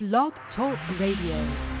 Blog Talk Radio.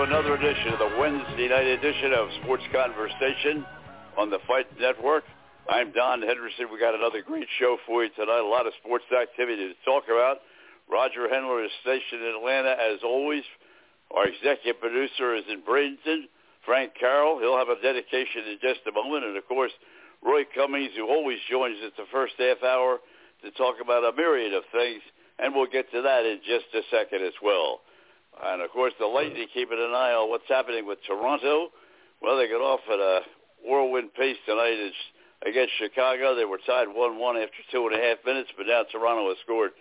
Another edition of the Wednesday night edition of Sports Conversation on the Fight Network. I'm Don Henderson. We got another great show for you tonight. A lot of sports activity to talk about. Roger Henler is stationed in Atlanta as always. Our executive producer is in Bradenton. Frank Carroll, he'll have a dedication in just a moment. And of course, Roy Cummings, who always joins us the first half hour to talk about a myriad of things. And we'll get to that in just a second as well. And of course, the Lightning keeping an eye on what's happening with Toronto. Well, they got off at a whirlwind pace tonight against Chicago. They were tied 1-1 after two and a half minutes, but now Toronto has scored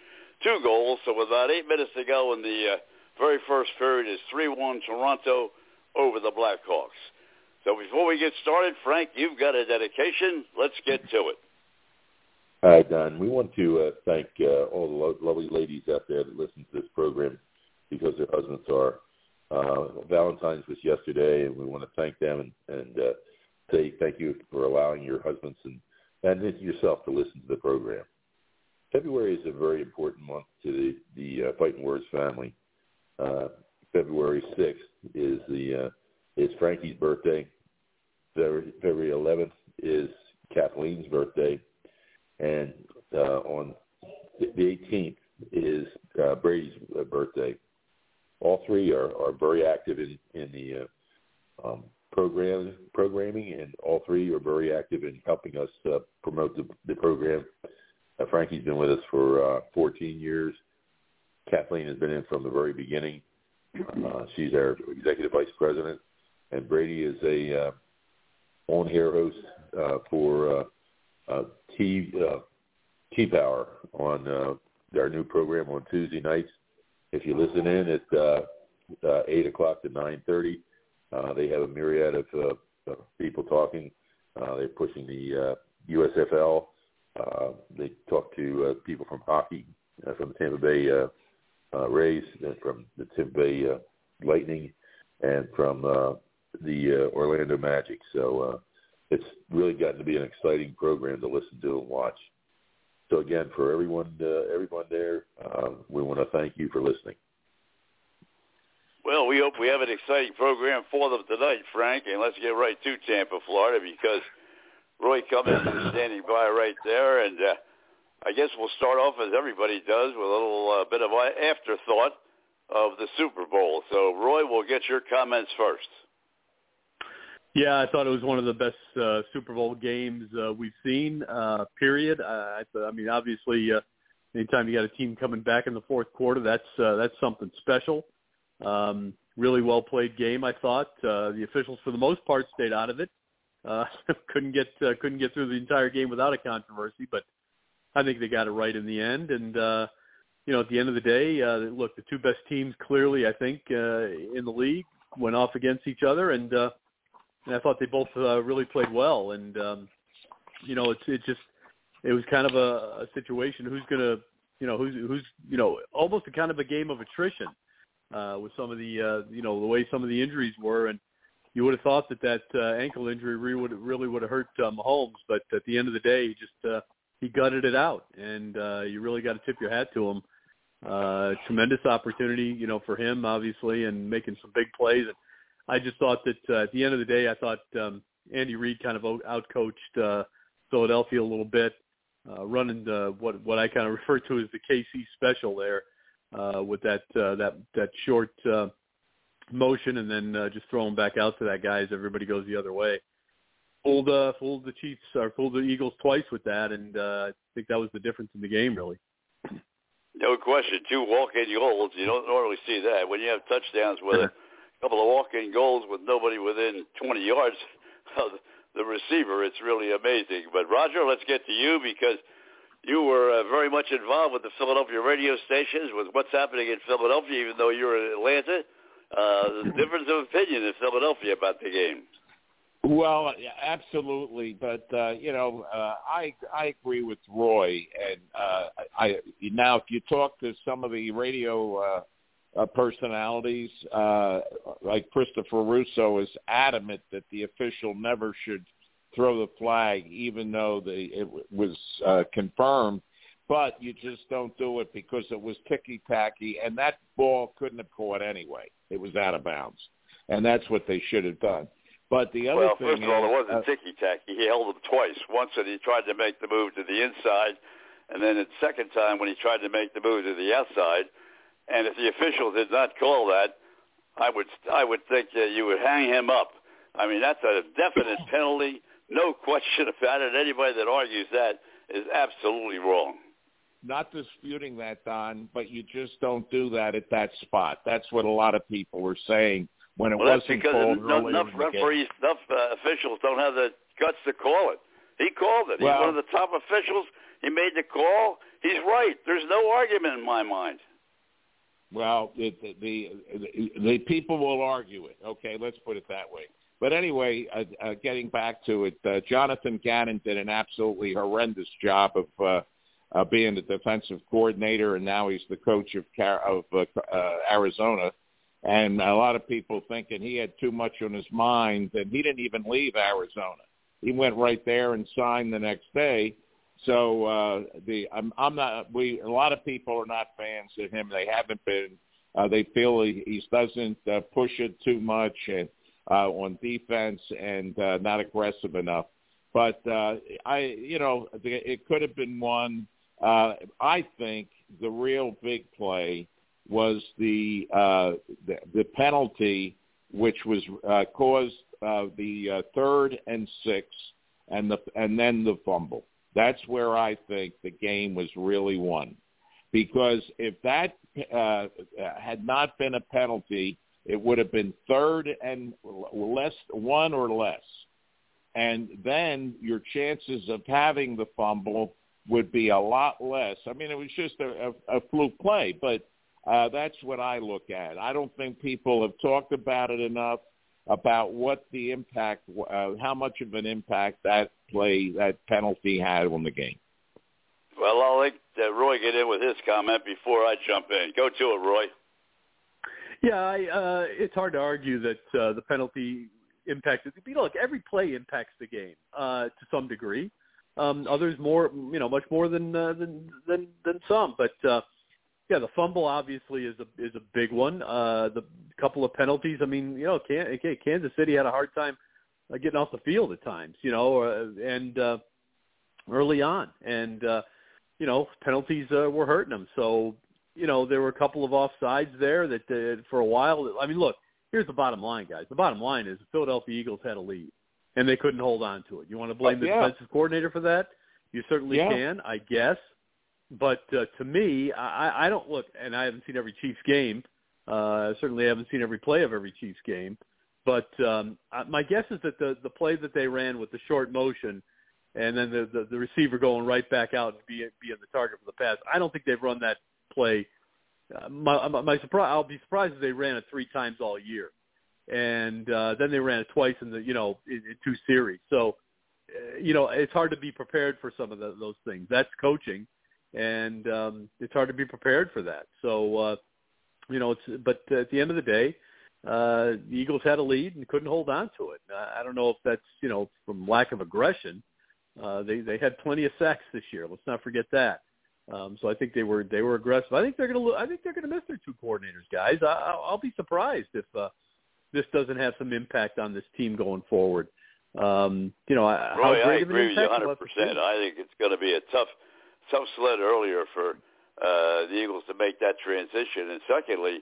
two goals. So with about eight minutes to go in the uh, very first period, is 3-1 Toronto over the Blackhawks. So before we get started, Frank, you've got a dedication. Let's get to it. Hi, Don. We want to uh, thank uh, all the lo- lovely ladies out there that listen to this program because their husbands are. Uh, Valentine's was yesterday, and we want to thank them and, and uh, say thank you for allowing your husbands and, and yourself to listen to the program. February is a very important month to the, the uh, Fighting Words family. Uh, February 6th is the uh, is Frankie's birthday. February, February 11th is Kathleen's birthday. and uh, on the 18th is uh, Brady's uh, birthday. All three are, are very active in in the uh, um, program programming, and all three are very active in helping us uh, promote the, the program. Uh, Frankie's been with us for uh, 14 years. Kathleen has been in from the very beginning. Uh, she's our executive vice president, and Brady is a uh, on-air host uh, for uh, uh, T uh, T Power on uh, our new program on Tuesday nights. If you listen in at uh, uh, eight o'clock to nine thirty, uh, they have a myriad of uh, people talking. Uh, they're pushing the uh, USFL. Uh, they talk to uh, people from hockey, uh, from the Tampa Bay uh, uh, Rays, and from the Tampa Bay uh, Lightning, and from uh, the uh, Orlando Magic. So uh, it's really gotten to be an exciting program to listen to and watch. So again, for everyone, uh, everyone there, uh, we want to thank you for listening. Well, we hope we have an exciting program for them tonight, Frank, and let's get right to Tampa, Florida, because Roy Cummings is standing by right there, and uh, I guess we'll start off as everybody does with a little uh, bit of afterthought of the Super Bowl. So, Roy, we'll get your comments first. Yeah, I thought it was one of the best uh, Super Bowl games uh, we've seen. Uh, period. I, I mean, obviously, uh, anytime you got a team coming back in the fourth quarter, that's uh, that's something special. Um, really well played game, I thought. Uh, the officials, for the most part, stayed out of it. Uh, couldn't get uh, couldn't get through the entire game without a controversy, but I think they got it right in the end. And uh, you know, at the end of the day, uh, look, the two best teams clearly, I think, uh, in the league went off against each other, and uh, and I thought they both uh, really played well. And um, you know, it's it just it was kind of a, a situation who's gonna you know who's who's you know almost a kind of a game of attrition uh, with some of the uh, you know the way some of the injuries were, and you would have thought that that uh, ankle injury really would really would have hurt uh, Mahomes, but at the end of the day, he just uh, he gutted it out, and uh, you really got to tip your hat to him. Uh, tremendous opportunity, you know, for him obviously, and making some big plays. And I just thought that uh, at the end of the day, I thought um, Andy Reid kind of outcoached uh, Philadelphia a little bit, uh, running the what what I kind of refer to as the KC special there, uh, with that uh, that that short uh, motion and then uh, just throwing back out to that guy as everybody goes the other way. Fooled uh, fooled the Chiefs or fooled the Eagles twice with that, and uh, I think that was the difference in the game, really. No question. Two walk-in goals. You don't normally see that when you have touchdowns with couple of walk-in goals with nobody within 20 yards of the receiver. It's really amazing. But Roger, let's get to you because you were uh, very much involved with the Philadelphia radio stations, with what's happening in Philadelphia, even though you're in Atlanta. Uh, the difference of opinion in Philadelphia about the game. Well, absolutely, but uh, you know, uh, I I agree with Roy, and uh, I now if you talk to some of the radio uh, uh, personalities, uh, like Christopher Russo, is adamant that the official never should throw the flag, even though the, it was uh, confirmed. But you just don't do it because it was ticky tacky, and that ball couldn't have caught anyway. It was out of bounds, and that's what they should have done. But the other well, thing first of all, is, it wasn't uh, ticky tacky. He held him twice. Once when he tried to make the move to the inside, and then the second time when he tried to make the move to the outside. And if the official did not call that, I would I would think that you would hang him up. I mean, that's a definite penalty no question about it. Anybody that argues that is absolutely wrong. not disputing that, Don, but you just don't do that at that spot. That's what a lot of people were saying when it Well, wasn't because called enough, earlier enough the game. referees, enough uh, officials don't have the guts to call it. He called it. He's one of the top officials. He made the call. He's right. There's no argument in my mind. Well, the, the the the people will argue it. Okay, let's put it that way. But anyway, uh, uh, getting back to it, uh, Jonathan Gannon did an absolutely horrendous job of uh, uh, being the defensive coordinator, and now he's the coach of Car- of uh, uh, Arizona. And a lot of people thinking he had too much on his mind, and he didn't even leave Arizona. He went right there and signed the next day. So uh, the I'm, I'm not. We a lot of people are not fans of him. They haven't been. Uh, they feel he, he doesn't uh, push it too much and uh, on defense and uh, not aggressive enough. But uh, I, you know, it could have been one. Uh, I think the real big play was the uh, the, the penalty, which was uh, caused uh, the uh, third and six, and the and then the fumble. That's where I think the game was really won, because if that uh, had not been a penalty, it would have been third and less one or less, and then your chances of having the fumble would be a lot less. I mean, it was just a, a, a fluke play, but uh, that's what I look at. I don't think people have talked about it enough about what the impact, uh, how much of an impact that play, that penalty had on the game. Well, I'll let uh, Roy get in with his comment before I jump in. Go to it, Roy. Yeah, I, uh, it's hard to argue that uh, the penalty impacted. You know, look, every play impacts the game uh, to some degree. Um, others more, you know, much more than uh, than than than some. But uh, yeah, the fumble obviously is a is a big one. Uh, the couple of penalties. I mean, you know, Kansas City had a hard time uh, getting off the field at times. You know, uh, and uh, early on, and uh, you know, penalties uh, were hurting them. So you know, there were a couple of offsides there that uh, for a while. I mean, look, here's the bottom line, guys. The bottom line is the Philadelphia Eagles had a lead and they couldn't hold on to it. You want to blame uh, the defensive coordinator for that? You certainly yeah. can, I guess. But uh, to me, I, I don't look, and I haven't seen every Chiefs game. Uh, certainly haven't seen every play of every Chiefs game. But um, my guess is that the the play that they ran with the short motion, and then the the, the receiver going right back out and being being the target for the pass. I don't think they've run that play. Uh, my, my surprise, I'll be surprised if they ran it three times all year and uh, then they ran it twice in the you know in, in two series. So uh, you know it's hard to be prepared for some of the, those things. That's coaching, and um, it's hard to be prepared for that. So uh, you know it's but at the end of the day. Uh, the Eagles had a lead and couldn't hold on to it. I don't know if that's you know from lack of aggression. Uh, they they had plenty of sacks this year. Let's not forget that. Um, so I think they were they were aggressive. I think they're going to I think they're going to miss their two coordinators, guys. I, I'll be surprised if uh, this doesn't have some impact on this team going forward. Um, you know, how Roy, great I agree with you 100%. I think it's going to be a tough, tough sled earlier for uh, the Eagles to make that transition. And secondly,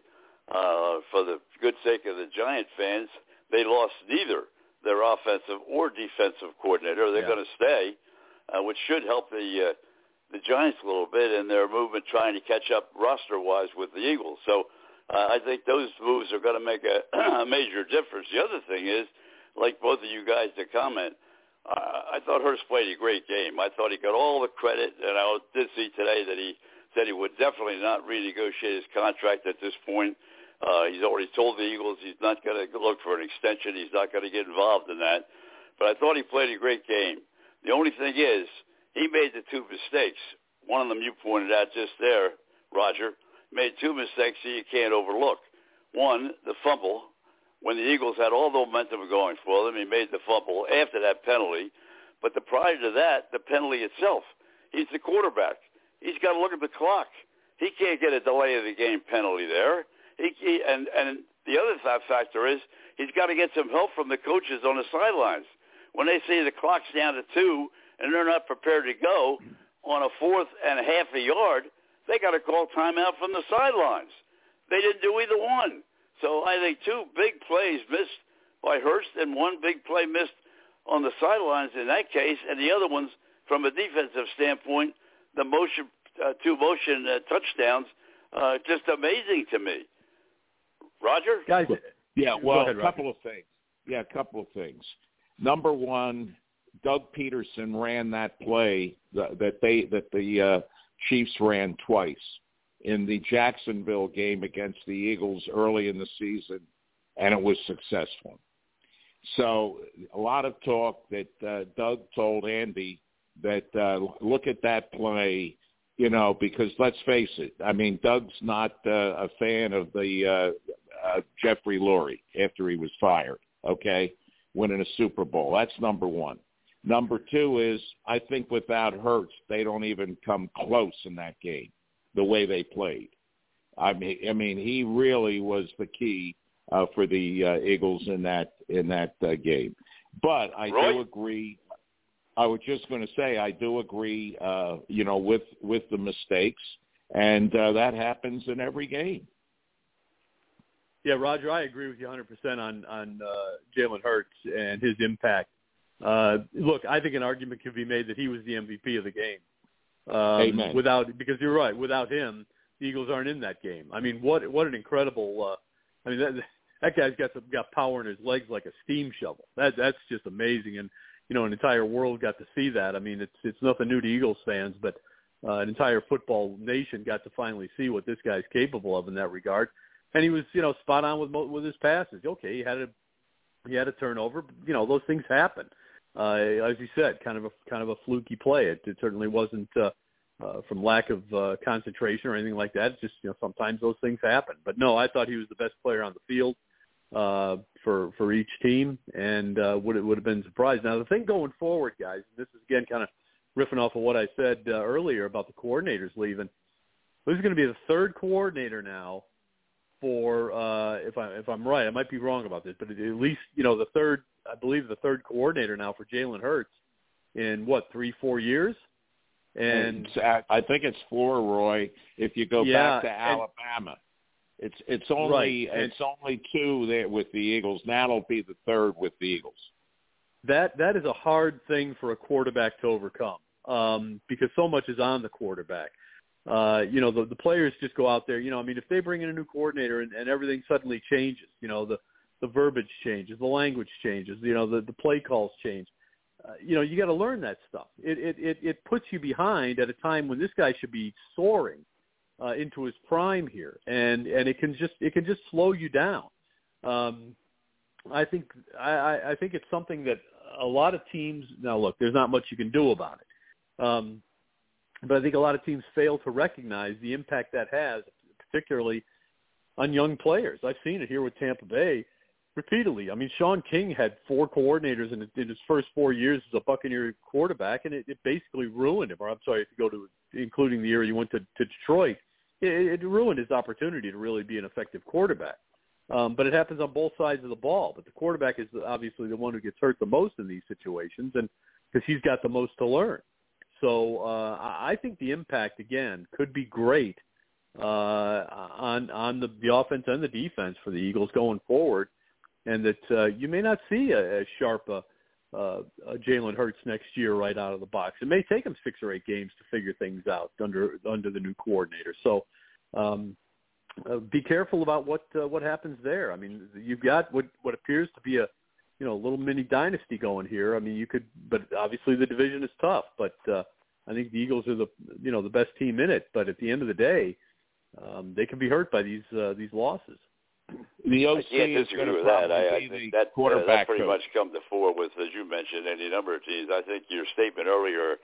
uh, for the good sake of the Giant fans, they lost neither their offensive or defensive coordinator. They're Yeah. going to stay, uh, which should help the uh, the Giants a little bit in their movement trying to catch up roster-wise with the Eagles. So uh, I think those moves are going to make a, a major difference. The other thing is, like both of you guys to comment, uh, I thought Hurst played a great game. I thought he got all the credit, and I did see today that he said he would definitely not renegotiate his contract at this point. Uh, he's already told the Eagles he's not going to look for an extension. He's not going to get involved in that. But I thought he played a great game. The only thing is, he made the two mistakes. One of them you pointed out just there, Roger made two mistakes that you can't overlook. One, the fumble. When the Eagles had all the momentum going for them, he made the fumble after that penalty. But the prior to that, the penalty itself. He's the quarterback. He's got to look at the clock. He can't get a delay of the game penalty there. He, he and and the other th- factor is he's got to get some help from the coaches on the sidelines. When they say the clock's down to two and they're not prepared to go on a fourth and a half a yard, they got to call timeout from the sidelines. They didn't do either one. So I think two big plays missed by Hurst and one big play missed on the sidelines in that case, and the other ones from a defensive standpoint, the motion, uh, two motion uh, touchdowns, uh, just amazing to me. Roger, guys. Yeah, well, ahead, a Roger. couple of things. Yeah, a couple of things. Number one, Doug Pederson ran that play that, that they that the uh, Chiefs ran twice in the Jacksonville game against the Eagles early in the season, and it was successful. So a lot of talk that uh, Doug told Andy that uh, look at that play, you know, because let's face it, I mean, Doug's not uh, a fan of the uh, uh, Jeffrey Lurie after he was fired, okay, winning a Super Bowl. That's number one. Number two is I think without Hurts, they don't even come close in that game, the way they played. I mean, I mean, he really was the key uh, for the uh, Eagles in that in that uh, game. But I Roy? do agree. I was just going to say I do agree, uh, you know, with with the mistakes, and uh, that happens in every game. Yeah, Roger, I agree with you 100% on on uh, Jalen Hurts and his impact. Uh, look, I think an argument could be made that he was the MVP of the game. Um, Amen. Without because you're right, without him, the Eagles aren't in that game. I mean, what what an incredible. Uh, I mean, that, that guy's got some, got power in his legs like a steam shovel. That that's just amazing, and you know, an entire world got to see that. I mean, it's it's nothing new to Eagles fans, but uh, an entire football nation got to finally see what this guy's capable of in that regard. And he was, you know, spot on with with his passes. Okay, he had a he had a turnover. But, you know, those things happen. Uh, as you said, kind of a kind of a fluky play. It, it certainly wasn't uh, uh, from lack of uh, concentration or anything like that. It's just you know sometimes those things happen. But no, I thought he was the best player on the field uh, for for each team, and uh, would would have been surprised. Now the thing going forward, guys, this is again kind of riffing off of what I said uh, earlier about the coordinators leaving. This is going to be the third coordinator now for uh, if I if I'm right, I might be wrong about this, but at least you know the third, I believe the third coordinator now for Jalen Hurts in what three four years, and And I think it's four, Roy. If you go Yeah, back to and- Alabama, it's it's only Right, and- it's only two there with the Eagles. Now it'll be the third with the Eagles. that that is a hard thing for a quarterback to overcome um, because so much is on the quarterback. Uh, you know, the, the players just go out there. You know, I mean, if they bring in a new coordinator and, and everything suddenly changes, you know, the the verbiage changes, the language changes, you know, the the play calls change. Uh, you know, you got to learn that stuff. It, it it it puts you behind at a time when this guy should be soaring uh, into his prime here, and and it can just it can just slow you down. Um, I think I, I think it's something that a lot of teams now look. There's not much you can do about it, um, but I think a lot of teams fail to recognize the impact that has, particularly on young players. I've seen it here with Tampa Bay repeatedly. I mean, Shaun King had four coordinators in, in his first four years as a Buccaneer quarterback, and it, it basically ruined him. Or I'm sorry, if you go to including the year he went to, to Detroit, it, it ruined his opportunity to really be an effective quarterback. Um, but it happens on both sides of the ball. But the quarterback is obviously the one who gets hurt the most in these situations, and because he's got the most to learn. So uh, I think the impact again could be great uh, on on the, the offense and the defense for the Eagles going forward, and that uh, you may not see a, a sharp uh, uh, Jalen Hurts next year right out of the box. It may take him six or eight games to figure things out under under the new coordinator. So. Um, uh, be careful about what uh, what happens there. I mean, you've got what what appears to be a you know a little mini dynasty going here. I mean, you could, but obviously the division is tough. But uh, I think the Eagles are the you know the best team in it. But at the end of the day, um, they can be hurt by these uh, these losses. The I OC can't is disagree going to with that. I, I think that, uh, that pretty coach. much come to fore with, as you mentioned, any number of teams. I think your statement earlier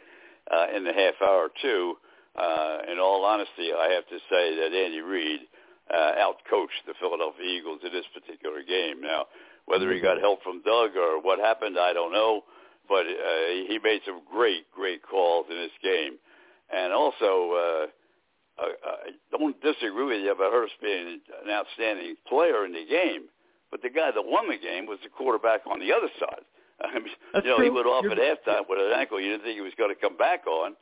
uh, in the half hour, too, uh, in all honesty, I have to say that Andy Reid uh, outcoached the Philadelphia Eagles in this particular game. Now, whether he got help from Doug or what happened, I don't know, but uh, he made some great, great calls in this game. And also, uh, I, I don't disagree with you about Hurst being an outstanding player in the game, but the guy that won the game was the quarterback on the other side. I mean, That's you know, he went off You're- at halftime with an ankle you didn't think he was going to come back on.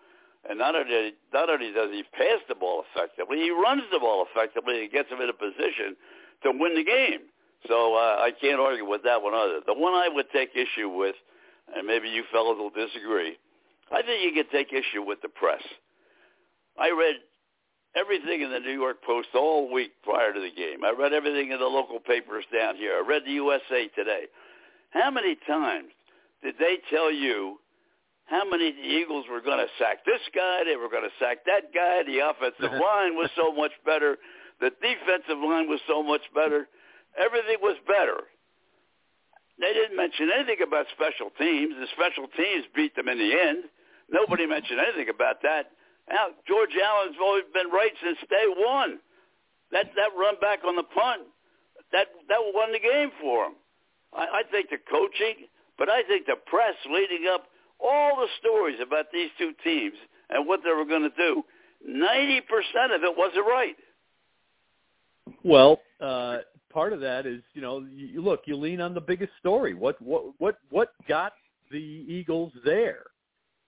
And not only not only does he pass the ball effectively, he runs the ball effectively and gets him in a position to win the game. So uh, I can't argue with that one either. The one I would take issue with, and maybe you fellows will disagree, I think you can take issue with the press. I read everything in the New York Post all week prior to the game. I read everything in the local papers down here. I read the USA Today. How many times did they tell you how many the Eagles were going to sack this guy, they were going to sack that guy, the offensive line was so much better, the defensive line was so much better, everything was better. They didn't mention anything about special teams. The special teams beat them in the end. Nobody mentioned anything about that. Now, George Allen's always been right since day one. That that run back on the punt, that that won the game for him. I, I think the coaching, but I think the press leading up all the stories about these two teams and what they were going to do, 90% of it wasn't right. Well, uh, part of that is you know you look you lean on the biggest story. What what what what got the Eagles there?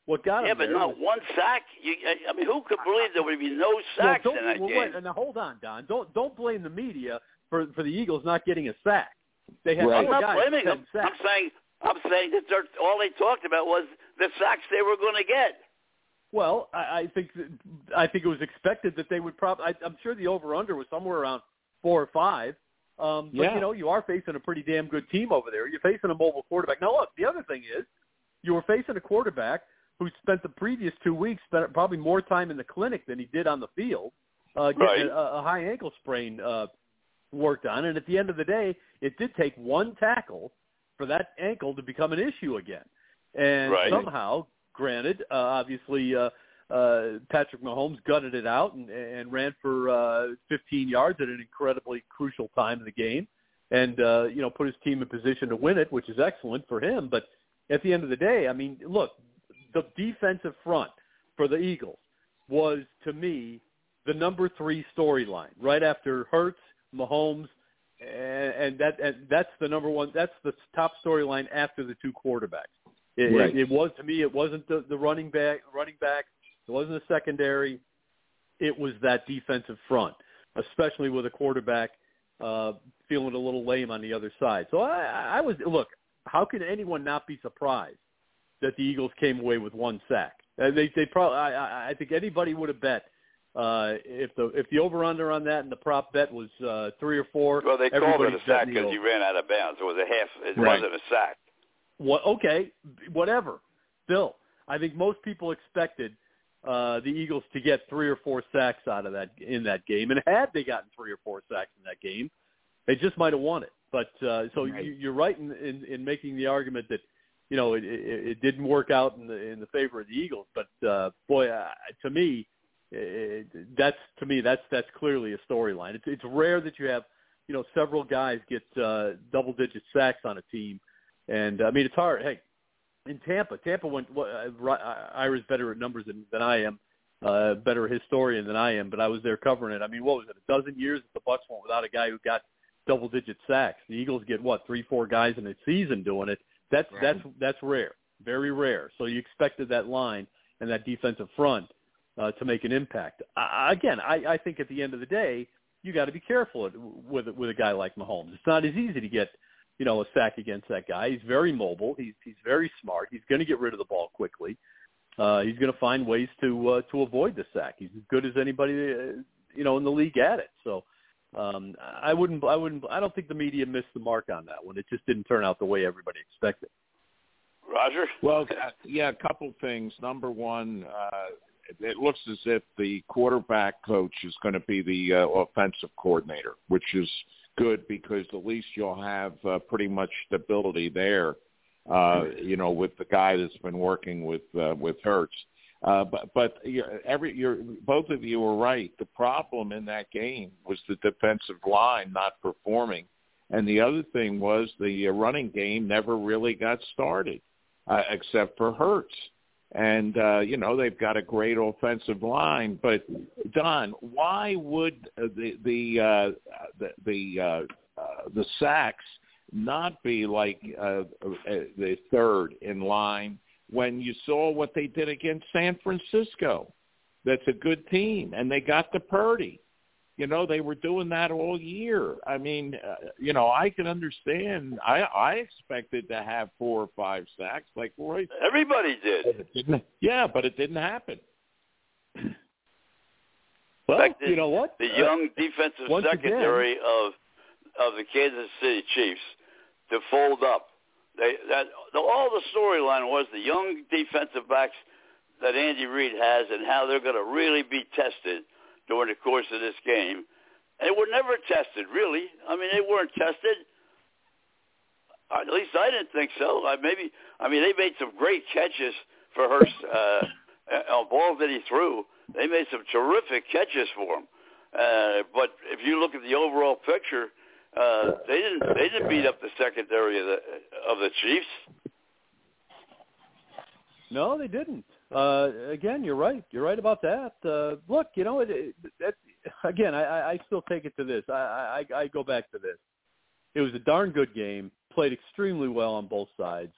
What got Yeah, him but not one sack. You, I- I mean, who could believe there would be no sacks don't, in that well, game? wait, now hold on, Don. Don't don't blame the media for for the Eagles not getting a sack. They had Right. I'm not blaming them. 10 I'm saying I'm saying that they're, all they talked about was the sacks they were going to get. Well, I, I think that, I think it was expected that they would probably. I'm sure the over under was somewhere around four or five. Um, but Yeah. you know, you are facing a pretty damn good team over there. You're facing a mobile quarterback. Now, look, the other thing is, you were facing a quarterback who spent the previous two weeks spent probably more time in the clinic than he did on the field, uh, getting Right. a, a high ankle sprain uh, worked on. And at the end of the day, it did take one tackle for that ankle to become an issue again. And Right. somehow, granted, uh, obviously, uh, uh, Patrick Mahomes gutted it out and, and ran for uh, 15 yards at an incredibly crucial time in the game, and uh, you know put his team in position to win it, which is excellent for him. But at the end of the day, I mean, look, the defensive front for the Eagles was to me the number three storyline, right after Hurts, Mahomes, and, and that and that's the number one. That's the top storyline after the two quarterbacks. It, Right. it, it was to me. It wasn't the, the running back. Running back. It wasn't the secondary. It was that defensive front, especially with a quarterback uh, feeling a little lame on the other side. So I, I was look. How can anyone not be surprised that the Eagles came away with one sack? Uh, they they probably. I, I- I think anybody would have bet uh, if the if the over under on that and the prop bet was uh, three or four. Well, they called it a sack because he ran out of bounds. It was a half. It Right. wasn't a sack. What? Okay, whatever. Still, I think most people expected uh, the Eagles to get three or four sacks out of that in that game, and had they gotten three or four sacks in that game, they just might have won it. But uh, so Right. you, you're right in, in, in making the argument that you know it, it, it didn't work out in the in the favor of the Eagles. But uh, boy, uh, to me, it, that's to me that's that's clearly a storyline. It's it's rare that you have you know several guys get uh, double digit sacks on a team, and I mean it's hard. Hey, in Tampa, Tampa went. Uh, Ri- Ira's better at numbers than, than I am, uh, better historian than I am. But I was there covering it. I mean, what was it? A dozen years that the Bucks went without a guy who got double digit sacks. The Eagles get what three, four guys in a season doing it. That's Right. that's that's rare, very rare. So you expected that line and that defensive front uh, to make an impact. I, again, I, I think at the end of the day, you got to be careful with with a guy like Mahomes. It's not as easy to get you know a sack against that guy. He's very mobile. He's he's very smart. He's going to get rid of the ball quickly. Uh, he's going to find ways to uh, to avoid the sack. He's as good as anybody uh, you know in the league at it. So um, I wouldn't I wouldn't I don't think the media missed the mark on that one. It just didn't turn out the way everybody expected. Roger? Well, uh, yeah, a couple things. Number one, uh, it looks as if the quarterback coach is going to be the uh, offensive coordinator, which is good because at least you'll have uh, pretty much stability there. Uh, you know, with the guy that's been working with uh, with Hurts. Uh, but but you're, every you're both of you were right. The problem in that game was the defensive line not performing, and the other thing was the uh, running game never really got started, uh, except for Hurts. And uh, you know they've got a great offensive line, but Don, why would uh, the the uh, the the, uh, uh, the sacks not be like uh, uh, the third in line when you saw what they did against San Francisco? That's a good team, and they got the Purdy. You know, they were doing that all year. I mean, uh, you know, I can understand. I I expected to have four or five sacks, like Roy. Everybody did. Yeah, but it didn't happen. Well, fact, you know what? The Uh, young defensive once secondary of of the Kansas City Chiefs to fold up. They that all the storyline was the young defensive backs that Andy Reid has and how they're going to really be tested during the course of this game. They were never tested, really. I mean, they weren't tested. Uh, At least I didn't think so. I maybe I mean they made some great catches for Hurst uh, on balls that he threw. They made some terrific catches for him. Uh, but if you look at the overall picture, uh, they didn't they didn't beat up the secondary of the of the Chiefs. No, they didn't. Uh, again, you're right. You're right about that. Uh, look, you know, it, it, that, again, I, I- still take it to this. I, I, I go back to this. It was a darn good game. Played extremely well on both sides.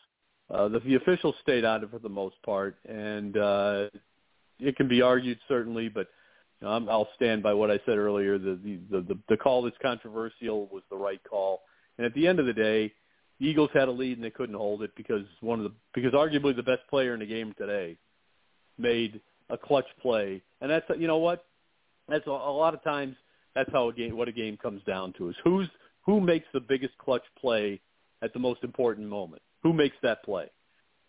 uh, the, the officials stayed of it for the most part, and uh, it can be argued certainly, but you know, I'm, I'll stand by what I said earlier. The, the the the call that's controversial was the right call, and at the end of the day, the Eagles had a lead and they couldn't hold it because one of the because arguably the best player in the game today made a clutch play, and that's you know what that's a, a lot of times that's how a game what a game comes down to is who's who makes the biggest clutch play at the most important moment. Who makes that play?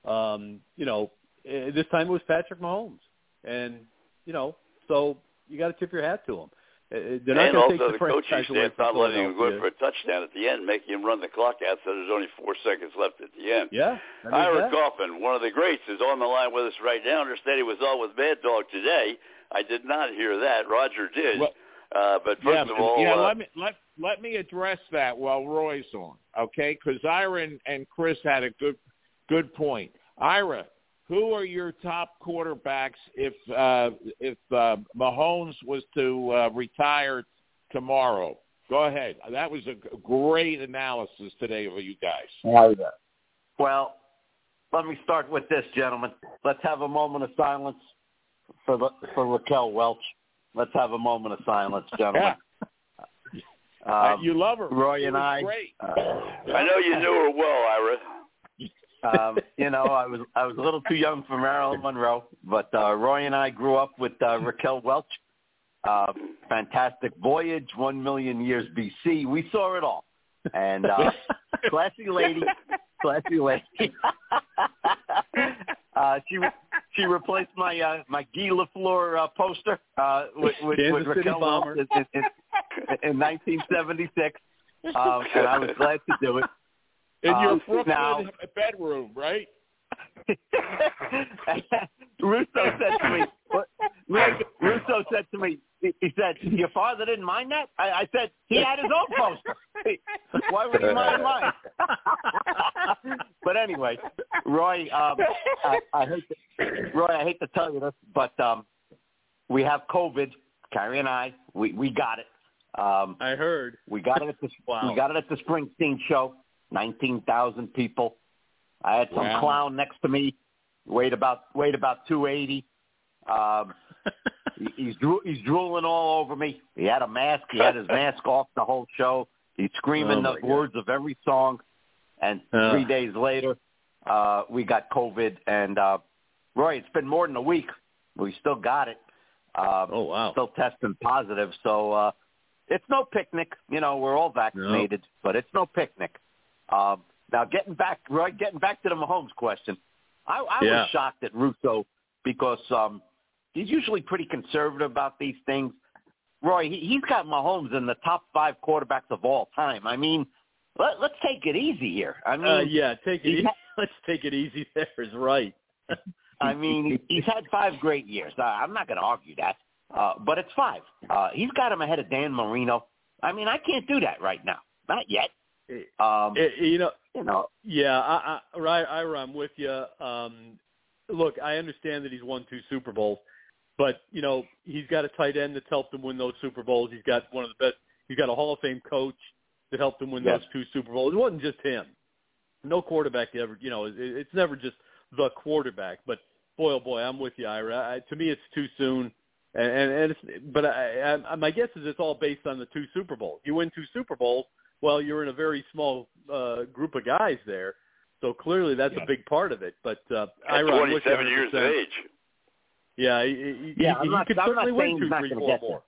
Um, you know, eh, this time it was Patrick Mahomes, and you know, so you got to tip your hat to them. Eh, They're not and going to also take the the coaching staff not letting him go Philadelphia. for a touchdown at the end, making him run the clock out so there's only four seconds left at the end. Yeah, Ira that- Coffin, one of the greats, is on the line with us right now. I understand he was all with Mad Dog today. I did not hear that. Roger did. Well- uh, but first yeah, of all, yeah. uh, let me let let me address that while Roy's on, okay? Because Ira and, and Chris had a good good point. Ira, who are your top quarterbacks if uh, if uh, Mahomes was to uh, retire tomorrow? Go ahead. That was a great analysis today of you guys. Well, let me start with this, gentlemen. Let's have a moment of silence for the, for Raquel Welch. Let's have a moment of silence, gentlemen. Uh, Um, you love her. Roy She and I. Great. uh, I know you knew her well, Ira. Um, you know, I was I was a little too young for Marilyn Monroe, but uh, Roy and I grew up with uh, Raquel Welch. Uh, fantastic voyage, one million years BC. We saw it all, and uh, classy lady, classy lady. uh, she she replaced my uh, my Guy Lafleur uh, poster uh, with, with, Kansas with Raquel Welch in, in, in 1976, um, and I was glad to do it. In your Um, Brooklyn now- bedroom, right? Russo said to me, what- Russo said to me, he he said, your father didn't mind that? I, I said, he had his own poster. Why would he mind mine? but anyway, Roy, um, I, I hate to, Roy, I hate to tell you this, but um, we have COVID, Carrie and I, we, we got it. Um, I heard. we got it at the Wow. we got it at the Springsteen show. Nineteen thousand people. I had some Wow. clown next to me, weighed about weighed about two eighty. Um, he's he's drooling all over me. He had a mask. He had his mask off the whole show. He's screaming Oh, the God. words of every song. And Uh. three days later, uh, we got COVID. And uh, Roy, it's been more than a week. We still got it. Uh, Oh wow. still testing positive. So uh, it's no picnic. You know, we're all vaccinated, but it's no picnic. Um, now, getting back, Roy, getting back to the Mahomes question, I, I Yeah. was shocked at Russo because um, he's usually pretty conservative about these things. Roy, he, he's got Mahomes in the top five quarterbacks of all time. I mean, let, let's take it easy here. I mean, Uh, yeah, take it. Easy. ha- Let's take it easy. There is right. I mean, he's had five great years. Uh, I'm not going to argue that, uh, but it's five. Uh, he's got him ahead of Dan Marino. I mean, I can't do that right now, not yet. Um, Eh, you know, you know, Yeah, I, I, right, Ira, I'm with you. Um, look, I understand that he's won two Super Bowls, but you know he's got a tight end that's helped him win those Super Bowls. He's got one of the best. He's got a Hall of Fame coach that helped him win Yes. those two Super Bowls. It wasn't just him. No quarterback ever. You know, it, it's never just the quarterback. But boy, oh boy, I'm with you, Ira. I, to me, it's too soon. And and, and it's, but I, I, my guess is it's all based on the two Super Bowls. You win two Super Bowls, well, you're in a very small uh, group of guys there. So clearly, that's a big part of it. But uh, At Ira, I'm with you 27 years of age. Yeah, he, he, Yeah, he, I'm not- he could I'm certainly saying win he's two, not three, gonna get more.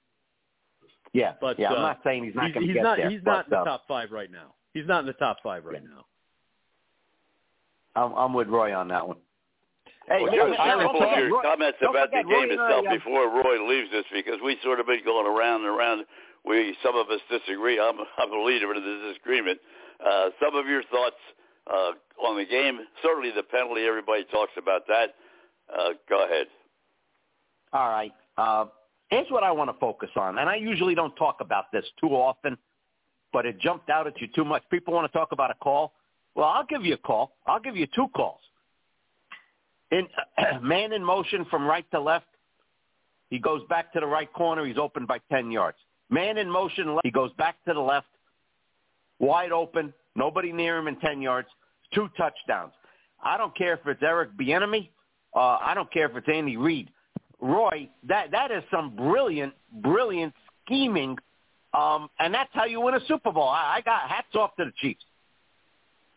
yeah, But, yeah. uh, I'm not saying he's not he's, going to he's get not. there. He's not in but, the uh, top five right now. He's not in the top five right Yeah. now. I'm, I'm with Roy on that one. Hey, Well, man, just man, a of your Roy- comments about the forget, Roy game itself uh, before Roy leaves us, because we sort of been going around and around. We some of us disagree. I'm I'm a leader in the disagreement. Uh, some of your thoughts uh, on the game, certainly the penalty. Everybody talks about that. Uh, go ahead. All right. Uh, here's what I want to focus on, and I usually don't talk about this too often, but it jumped out at you too much. People want to talk about a call. Well, I'll give you a call. I'll give you two calls. In man in motion from right to left, he goes back to the right corner. He's open by ten yards. Man in motion, he goes back to the left, wide open, nobody near him in ten yards. Two touchdowns. I don't care if it's Eric Bieniemy. Uh, I don't care if it's Andy Reid. Roy, that that is some brilliant, brilliant scheming, um, and that's how you win a Super Bowl. I, I got hats off to the Chiefs.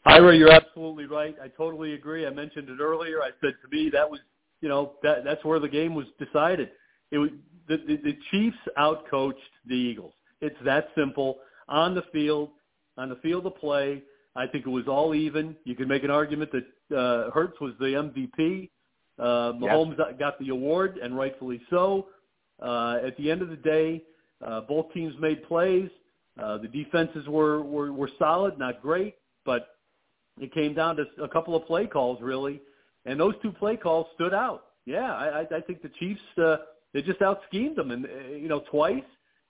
Ira, you're absolutely right. I totally agree. I mentioned it earlier. I said to me that was, you know, that that's where the game was decided. It was the the, the Chiefs outcoached the Eagles. It's that simple. On the field, on the field of play, I think it was all even. You could make an argument that uh, Hurts was the MVP. Uh, Mahomes yes. got the award, and rightfully so. Uh, at the end of the day, uh, both teams made plays. Uh, the defenses were, were were solid, not great, but it came down to a couple of play calls really, and those two play calls stood out. Yeah, I, I think the Chiefs uh, they just out schemed them, and uh, you know twice,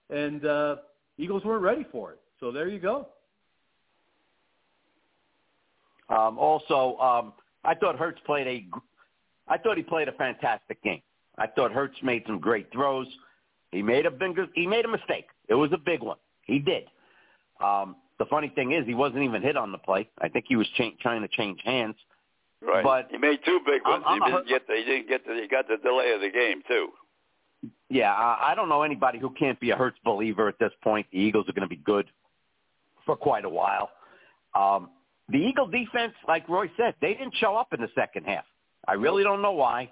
and uh, Eagles weren't ready for it. So there you go. Um, also, um, I thought Hurts played a I thought he played a fantastic game. I thought Hurts made some great throws. He made a big, he made a mistake. It was a big one. He did. Um, the funny thing is, he wasn't even hit on the play. I think he was cha- trying to change hands. Right. But he made two big ones. I'm, I'm he didn't get the, he didn't get the, he got the delay of the game too. Yeah, I, I don't know anybody who can't be a Hurts believer at this point. The Eagles are going to be good for quite a while. Um, the Eagle defense, like Roy said, they didn't show up in the second half. I really don't know why.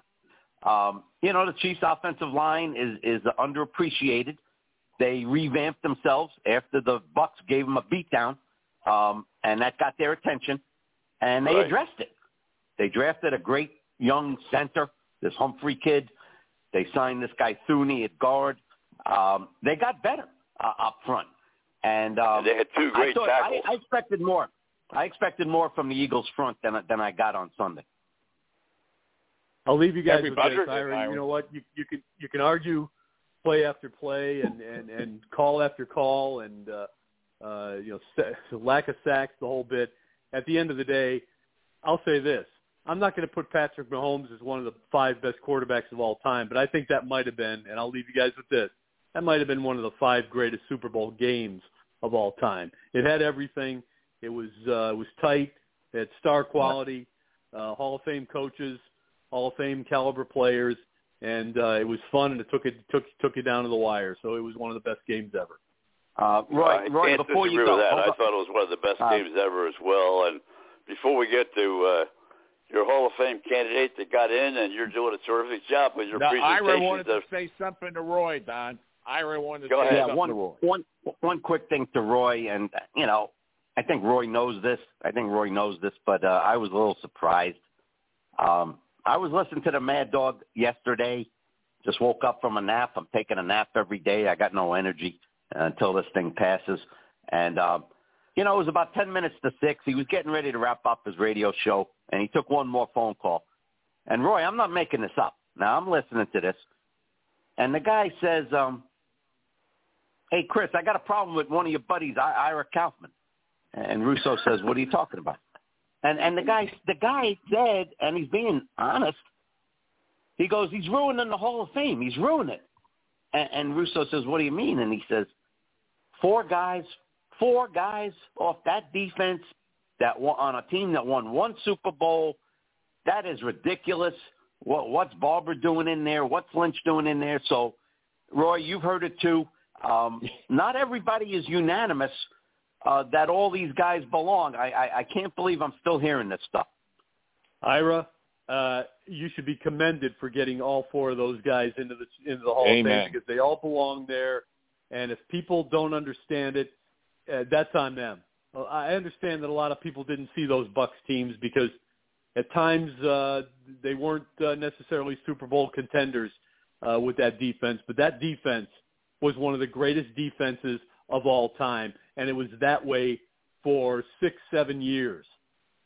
Um, you know, the Chiefs' offensive line is is underappreciated. They revamped themselves after the Bucs gave them a beatdown, um, and that got their attention, and they Right. addressed it. They drafted a great young center, this Humphrey kid. They signed this guy Thuney at guard. Um, they got better uh, up front, and um, And they had two great I thought, tackles. I, I expected more. I expected more from the Eagles front than than I got on Sunday. I'll leave you guys Everybody with this, did, Ira. Ira. You know what? You you can you can argue play after play and and and call after call and uh, uh, you know lack of sacks, the whole bit. At the end of the day, I'll say this: I'm not going to put Patrick Mahomes as one of the five best quarterbacks of all time, but I think that might have been, and I'll leave you guys with this: that might have been one of the five greatest Super Bowl games of all time. It had everything. It was uh, it was tight. It had star quality, uh, Hall of Fame coaches, Hall of Fame caliber players, and uh, it was fun. And it took it took took you down to the wire. So it was one of the best games ever. Uh, Roy, I Roy, can't before disagree you go, with that. I thought it was one of the best Uh, games ever as well. And before we get to uh, your Hall of Fame candidate that got in, and you're doing a terrific job with your Now, Ira presentation. wanted to of- say something to Roy, Don. Ira wanted to Go say ahead. yeah, something one, to Roy. one, one quick thing to Roy, and you know, I think Roy knows this. I think Roy knows this, but uh, I was a little surprised. Um, I was listening to the Mad Dog yesterday. Just woke up from a nap. I'm taking a nap every day. I got no energy uh, until this thing passes. And um, you know, it was about ten minutes to six. He was getting ready to wrap up his radio show, and he took one more phone call. And Roy, I'm not making this up. Now I'm listening to this, and the guy says, um, "Hey, Chris, I got a problem with one of your buddies, Ira Kaufman." And Russo says, "What are you talking about?" And and the guy the guy said, and he's being honest. He goes, "He's ruining the Hall of Fame. He's ruining it." And, and Russo says, "What do you mean?" And he says, four guys, four guys off that defense that won, on a team that won one Super Bowl. That is ridiculous. What, what's Barber doing in there? What's Lynch doing in there? So, Roy, you've heard it too. Um, not everybody is unanimous uh, that all these guys belong. I, I, I can't believe I'm still hearing this stuff. Ira, uh, you should be commended for getting all four of those guys into the into the Hall of Fame because they all belong there. And if people don't understand it, uh, that's on them. Well, I understand that a lot of people didn't see those Bucs teams because at times uh, they weren't uh, necessarily Super Bowl contenders uh, with that defense, but that defense was one of the greatest defenses of all time, and it was that way for six, seven years.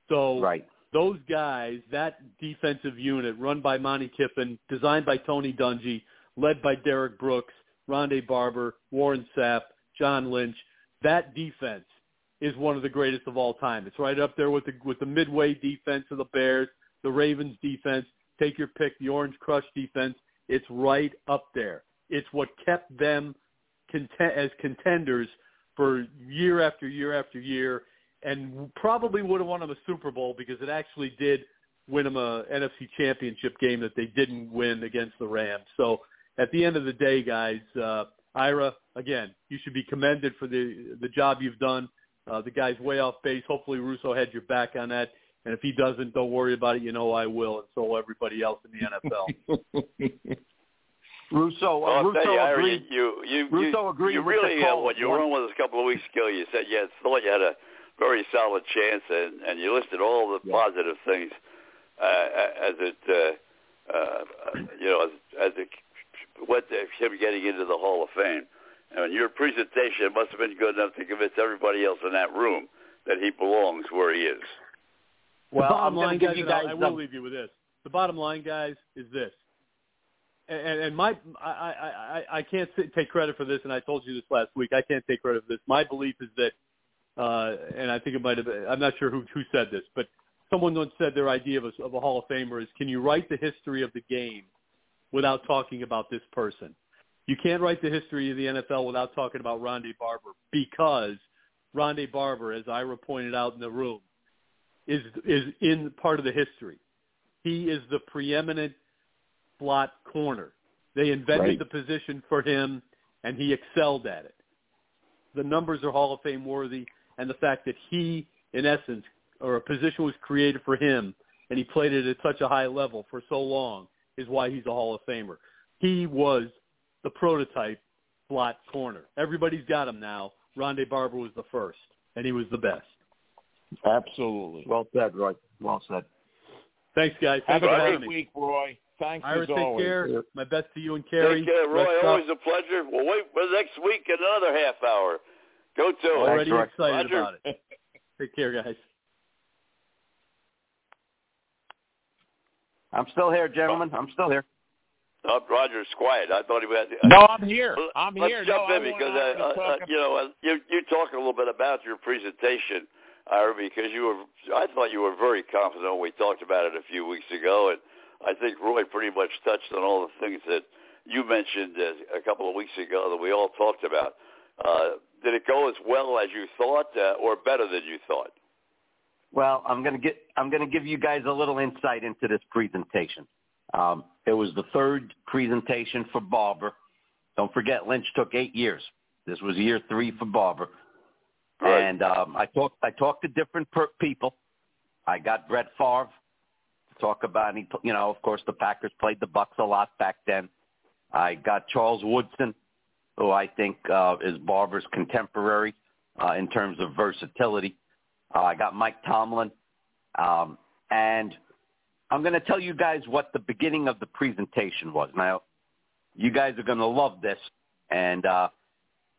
So Right. those guys, that defensive unit run by Monte Kiffin, designed by Tony Dungy, led by Derrick Brooks, Rondé Barber, Warren Sapp, John Lynch, that defense is one of the greatest of all time. It's right up there with the with the midway defense of the Bears, the Ravens defense, take your pick, the Orange Crush defense. It's right up there. It's what kept them content, as contenders for year after year after year and probably would have won them a Super Bowl because it actually did win them a NFC Championship game that they didn't win against the Rams. So at the end of the day, guys, uh, Ira, again, you should be commended for the the job you've done. Uh, the guy's way off base. Hopefully, Russo had your back on that. And if he doesn't, don't worry about it. You know I will, and so will everybody else in the NFL. Russo, Well, uh, I'll Russo tell you, Ira, agreed. you you Russo you, agreed you with the really uh, call. when you were on with us a couple of weeks ago, you said you had thought you had a very solid chance, and and you listed all the Yeah. positive things uh, as it uh, uh, you know as, as it went to him getting into the Hall of Fame. And your presentation must have been good enough to convince everybody else in that room that he belongs where he is. Well, the bottom I'm gonna line, give guys, you and I'll- guys I will some- leave you with this. The bottom line, guys, is this. And, and my, I, I, I, I can't sit, take credit for this, and I told you this last week. I can't take credit for this. My belief is that, uh, and I think it might have. Been, I'm not sure who who said this, but someone once said their idea of a, of a Hall of Famer is: Can you write the history of the game without talking about this person? You can't write the history of the NFL without talking about Rondé Barber because Rondé Barber, as Ira pointed out in the room, is is in part of the history. He is the preeminent slot corner. They invented Right. the position for him, and he excelled at it. The numbers are Hall of Fame worthy, and the fact that he, in essence, or a position was created for him, and he played it at such a high level for so long, is why he's a Hall of Famer. He was the prototype slot corner. Everybody's got him now. Rondé Barber was the first, and he was the best. Absolutely. Well said, Roy. Well said. Thanks, guys. Have Thanks a great week, Roy. Thanks Ira, as take always. care. My best to you and Carrie. Take care, Roy. Rest up. Always a pleasure. We'll wait for next week and another half hour. Go to it. Already Roy. excited Roger. about it. Take care, guys. I'm still here, gentlemen. I'm still here. Oh, Roger's quiet. I thought he had. No, I'm here. I'm here. Let's here. jump no, in because wanted uh, to uh, you know uh, you you talk a little bit about your presentation, Ira, because you were I thought you were very confident when we talked about it a few weeks ago, and I think Roy pretty much touched on all the things that you mentioned uh, a couple of weeks ago that we all talked about. Uh, did it go as well as you thought, uh, or better than you thought? Well, I'm gonna get I'm gonna give you guys a little insight into this presentation. Um, it was the third presentation for Barber. Don't forget, Lynch took eight years. This was year three for Barber. Right. And um, I talked I talked to different per- people. I got Brett Favre to talk about. He, you know, of course, the Packers played the Bucs a lot back then. I got Charles Woodson, who I think uh, is Barber's contemporary uh, in terms of versatility. Uh, I got Mike Tomlin, um, and I'm going to tell you guys what the beginning of the presentation was. Now, you guys are going to love this, and uh,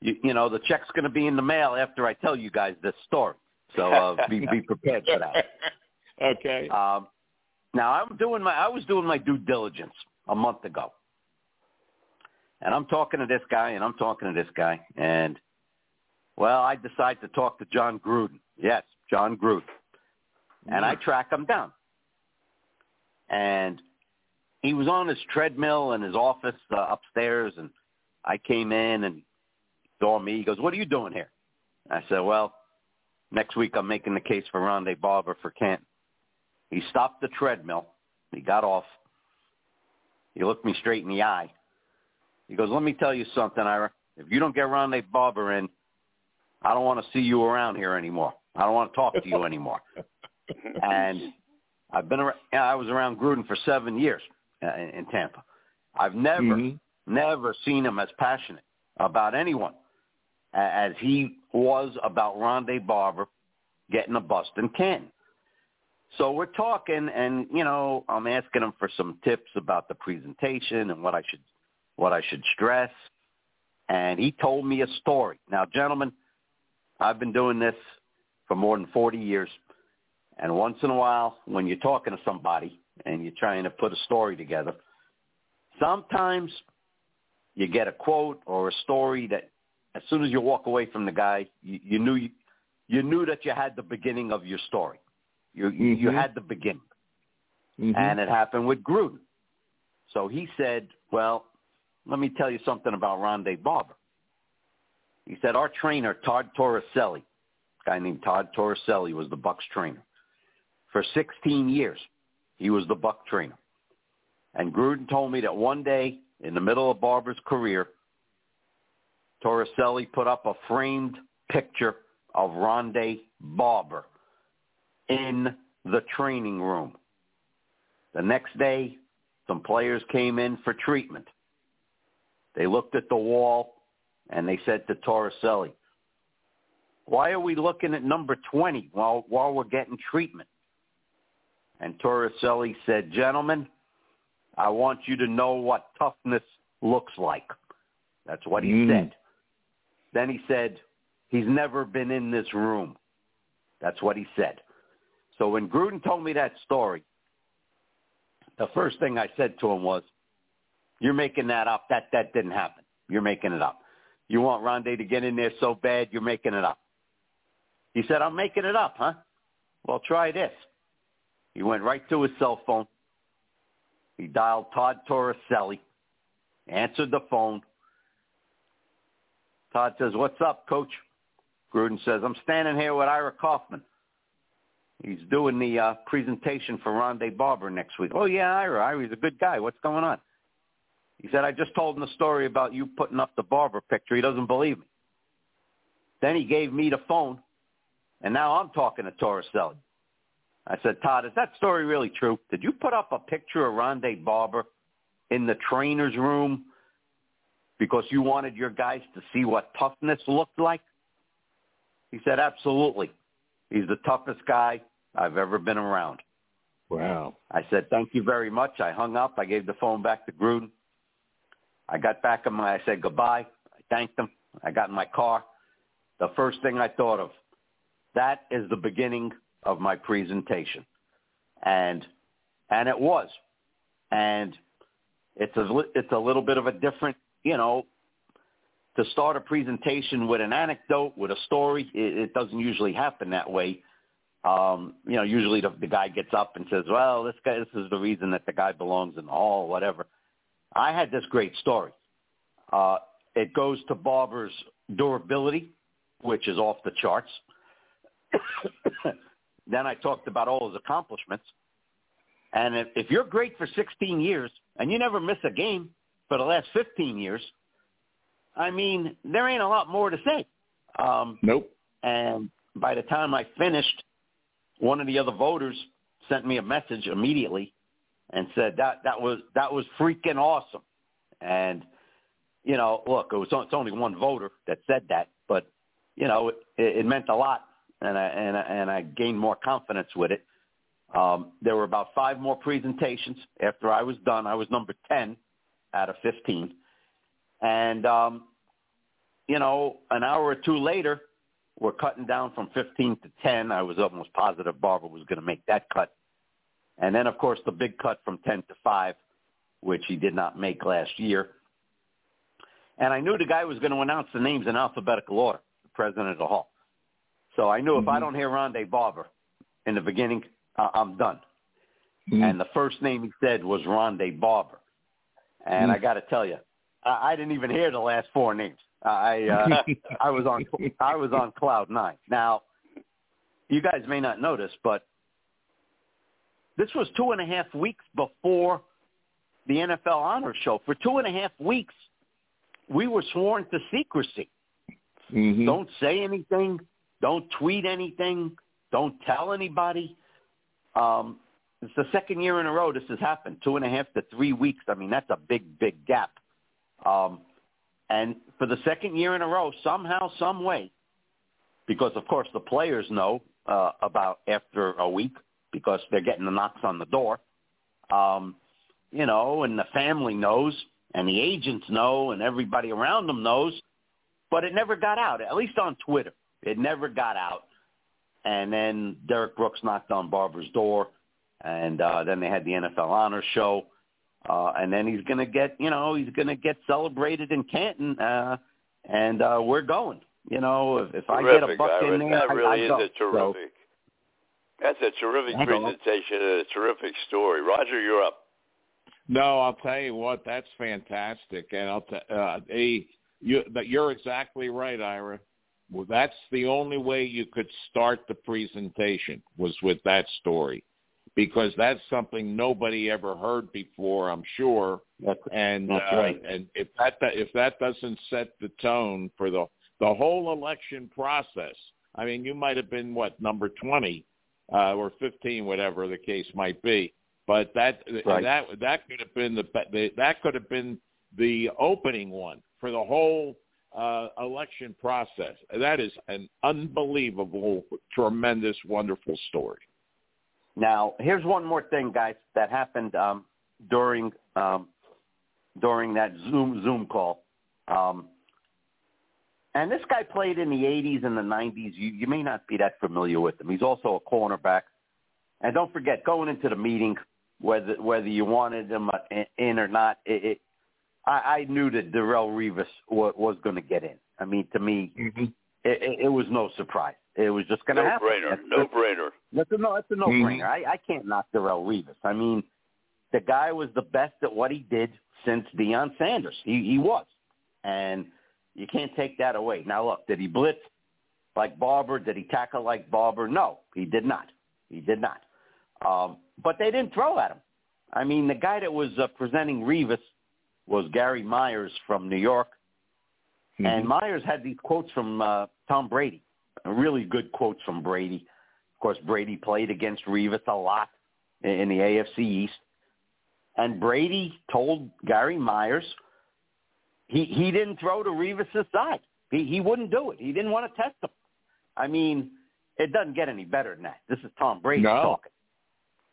you, you know the check's going to be in the mail after I tell you guys this story. So uh, be be prepared for that. okay. Um, now I'm doing my I was doing my due diligence a month ago, and I'm talking to this guy and I'm talking to this guy, and well, I decide to talk to Jon Gruden. Yes, Jon Gruden, and I track him down, and he was on his treadmill in his office uh, upstairs, and I came in and saw me. He goes, "What are you doing here?" I said, "Well." Next week, I'm making the case for Rondé Barber for Canton. He stopped the treadmill. He got off. He looked me straight in the eye. He goes, let me tell you something, Ira. If you don't get Rondé Barber in, I don't want to see you around here anymore. I don't want to talk to you anymore. and I've been around, I was around Gruden for seven years uh, in, in Tampa. I've never, Mhm. never seen him as passionate about anyone as he was about Rondé Barber getting a bust in Canton. So we're talking, and you know, I'm asking him for some tips about the presentation and what I should, what I should stress. And he told me a story. Now, gentlemen, I've been doing this for more than 40 years, and once in a while, when you're talking to somebody and you're trying to put a story together, sometimes you get a quote or a story that, as soon as you walk away from the guy, you, you knew you, you knew that you had the beginning of your story. You you you had the beginning, Mhm. and it happened with Gruden. So he said, "Well, let me tell you something about Rondé Barber." He said, "Our trainer Todd Toriscelli, a guy named Todd Toriscelli, was the Bucs trainer for 16 years. He was the Buck trainer. And Gruden told me that one day in the middle of Barber's career, Toriscelli put up a framed picture of Rondé Barber in the training room. The next day, some players came in for treatment. They looked at the wall and they said to Toriscelli, why are we looking at number 20 while, while we're getting treatment? And Toriscelli said, gentlemen, I want you to know what toughness looks like. That's what he Mm. said. Then he said, he's never been in this room. That's what he said. So when Gruden told me that story, the first thing I said to him was, you're making that up. That, that didn't happen. You're making it up. You want Rondé to get in there so bad, you're making it up. He said, I'm making it up, huh? Well, try this. He went right to his cell phone. He dialed Todd Toriscelli, answered the phone. Todd says, what's up, coach? Gruden says, I'm standing here with Ira Kaufman. He's doing the uh, presentation for Rondé Barber next week. Oh, yeah, Ira. Ira's a good guy. What's going on? He said, I just told him the story about you putting up the Barber picture. He doesn't believe me. Then he gave me the phone, and now I'm talking to Toriscelli. I said, Todd, is that story really true? Did you put up a picture of Rondé Barber in the trainer's room because you wanted your guys to see what toughness looked like? He said, absolutely. He's the toughest guy I've ever been around. Wow. I said, thank you very much. I hung up. I gave the phone back to Gruden. I got back in my, I said goodbye. I thanked him. I got in my car. The first thing I thought of, that is the beginning of my presentation. And, and it was. And it's a, it's a little bit of a different, you know, to start a presentation with an anecdote, with a story, it, it doesn't usually happen that way. Um, you know, usually the, the guy gets up and says, well, this guy, this is the reason that the guy belongs in the hall, whatever. I had this great story. Uh, it goes to Barber's durability, which is off the charts. Then I talked about all his accomplishments. And if, if you're great for 16 years and you never miss a game for the last 15 years, I mean, there ain't a lot more to say. Um, Nope. and by the time I finished, one of the other voters sent me a message immediately and said that that was that was freaking awesome. And you know, look, it was it's only one voter that said that, but you know, it, it meant a lot, and I and I, and I gained more confidence with it. Um, there were about five more presentations after I was done. I was number ten out of fifteen, and um, you know, an hour or two later, we're cutting down from 15 to 10. I was almost positive Barber was going to make that cut. And then, of course, the big cut from 10 to 5, which he did not make last year. And I knew the guy was going to announce the names in alphabetical order, the president of the hall. So I knew if I don't hear Rondé Barber in the beginning, uh, I'm done. And the first name he said was Rondé Barber. And I got to tell you, I, I didn't even hear the last four names. I uh, I was on I was on cloud nine. Now, you guys may not notice, but this was two and a half weeks before the NFL Honor Show. For two and a half weeks, we were sworn to secrecy. Mhm. Don't say anything. Don't tweet anything. Don't tell anybody. Um, it's the second year in a row this has happened. Two and a half to three weeks. I mean, that's a big, big gap. Um, and for the second year in a row, somehow, some way, because of course the players know uh, about after a week because they're getting the knocks on the door. Um, you know, and the family knows, and the agents know, and everybody around them knows, but it never got out. At least on Twitter, it never got out. And then Derrick Brooks knocked on Barber's door, and uh, then they had the NFL Honor Show. Uh, and then he's going to get, you know, he's going to get celebrated in Canton, uh, and uh, we're going. You know, if, if I get a Terrific, buck Ira. in there, That I, really I is go. a terrific. That's a terrific presentation and a terrific story. Roger, you're up. No, I'll tell you what, that's fantastic, and I'll t- uh, hey, you, but you're exactly right, Ira. Well, that's the only way you could start the presentation was with that story, because that's something nobody ever heard before, I'm sure. That's, And that's uh, right. and if that if that doesn't set the tone for the the whole election process, I mean, you might have been what number twenty uh, or fifteen, whatever the case might be. But that Right. that that could have been the, the that could have been the opening one for the whole uh, election process. That is an unbelievable, tremendous, wonderful story. Now, here's one more thing, guys, that happened um, during um, during that Zoom Zoom call. Um, and this guy played in the 80s and the 90s. You, you may not be that familiar with him. He's also a cornerback. And don't forget, going into the meeting, whether whether you wanted him in or not, it, it, I, I knew that Darrelle Revis was, was going to get in. I mean, to me, Mm-hmm. it, it, it was no surprise. It was just going to No happen. brainer. That's- No brainer. that's a no. That's a no-brainer. Mhm. I, I can't knock Darrelle Revis. I mean, the guy was the best at what he did since Deion Sanders. He he was, and you can't take that away. Now look, did he blitz like Barber? Did he tackle like Barber? No, he did not. He did not. Um, but they didn't throw at him. I mean, the guy that was uh, presenting Revis was Gary Myers from New York, and Myers had these quotes from uh, Tom Brady, really good quotes from Brady. Of course, Brady played against Revis a lot in the AFC East. And Brady told Gary Myers he he didn't throw to Revis's side. He he wouldn't do it. He didn't want to test him. I mean, it doesn't get any better than that. This is Tom Brady No. talking.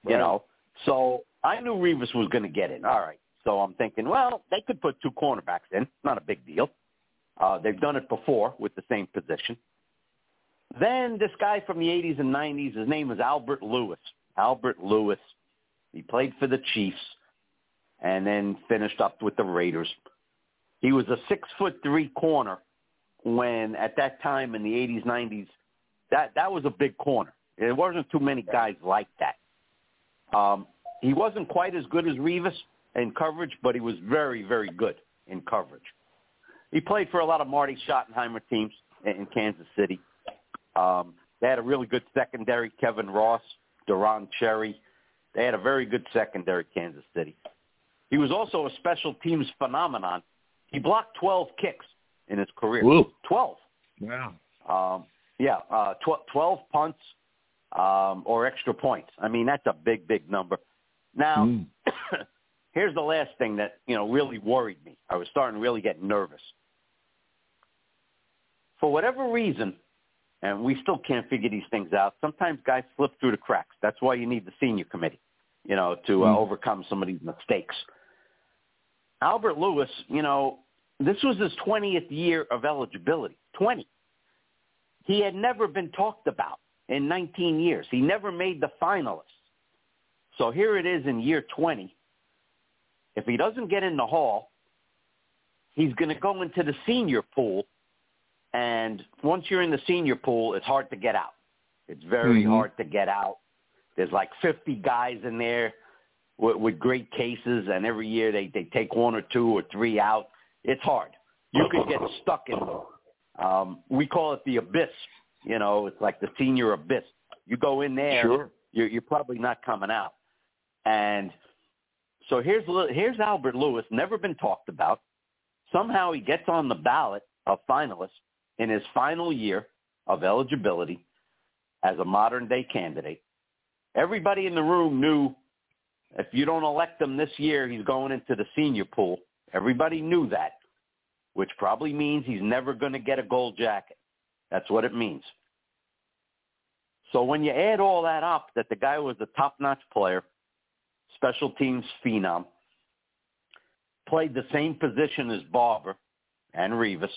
You Right. know. So I knew Revis was going to get in. All right. So I'm thinking, well, they could put two cornerbacks in. Not a big deal. Uh, they've done it before with the same position. Then this guy from the 80s and 90s, his name is Albert Lewis. Albert Lewis. He played for the Chiefs and then finished up with the Raiders. He was a six foot three corner when at that time in the 80s, 90s, that, that was a big corner. There wasn't too many guys like that. Um, he wasn't quite as good as Revis in coverage, but he was very, very good in coverage. He played for a lot of Marty Schottenheimer teams in Kansas City. Um, they had a really good secondary, Kevin Ross, Deron Cherry. They had a very good secondary, Kansas City. He was also a special teams phenomenon. He blocked 12 kicks in his career. Woo. 12. Wow. Um, yeah, uh, tw- 12 punts um, or extra points. I mean, that's a big, big number. Now, Mm. here's the last thing that, you know, really worried me. I was starting to really get nervous. For whatever reason, and we still can't figure these things out, sometimes guys slip through the cracks. That's why you need the senior committee, you know, to uh, Mm. overcome some of these mistakes. Albert Lewis, you know, this was his 20th year of eligibility. 20. He had never been talked about in 19 years. He never made the finalists. So here it is in year 20. If he doesn't get in the hall, he's going to go into the senior pool. And once you're in the senior pool, it's hard to get out. It's very Mhm. hard to get out. There's like 50 guys in there with, with great cases, and every year they, they take one or two or three out. It's hard. You could get stuck in, um, we call it the abyss. You know, it's like the senior abyss. You go in there, Sure. you're, you're probably not coming out. And so here's here's Albert Lewis, never been talked about. Somehow he gets on the ballot of finalists in his final year of eligibility as a modern day candidate. Everybody in the room knew if you don't elect him this year, he's going into the senior pool. Everybody knew that, which probably means he's never going to get a gold jacket. That's what it means. So when you add all that up, that the guy was a top-notch player, special teams phenom, played the same position as Barber and Revis,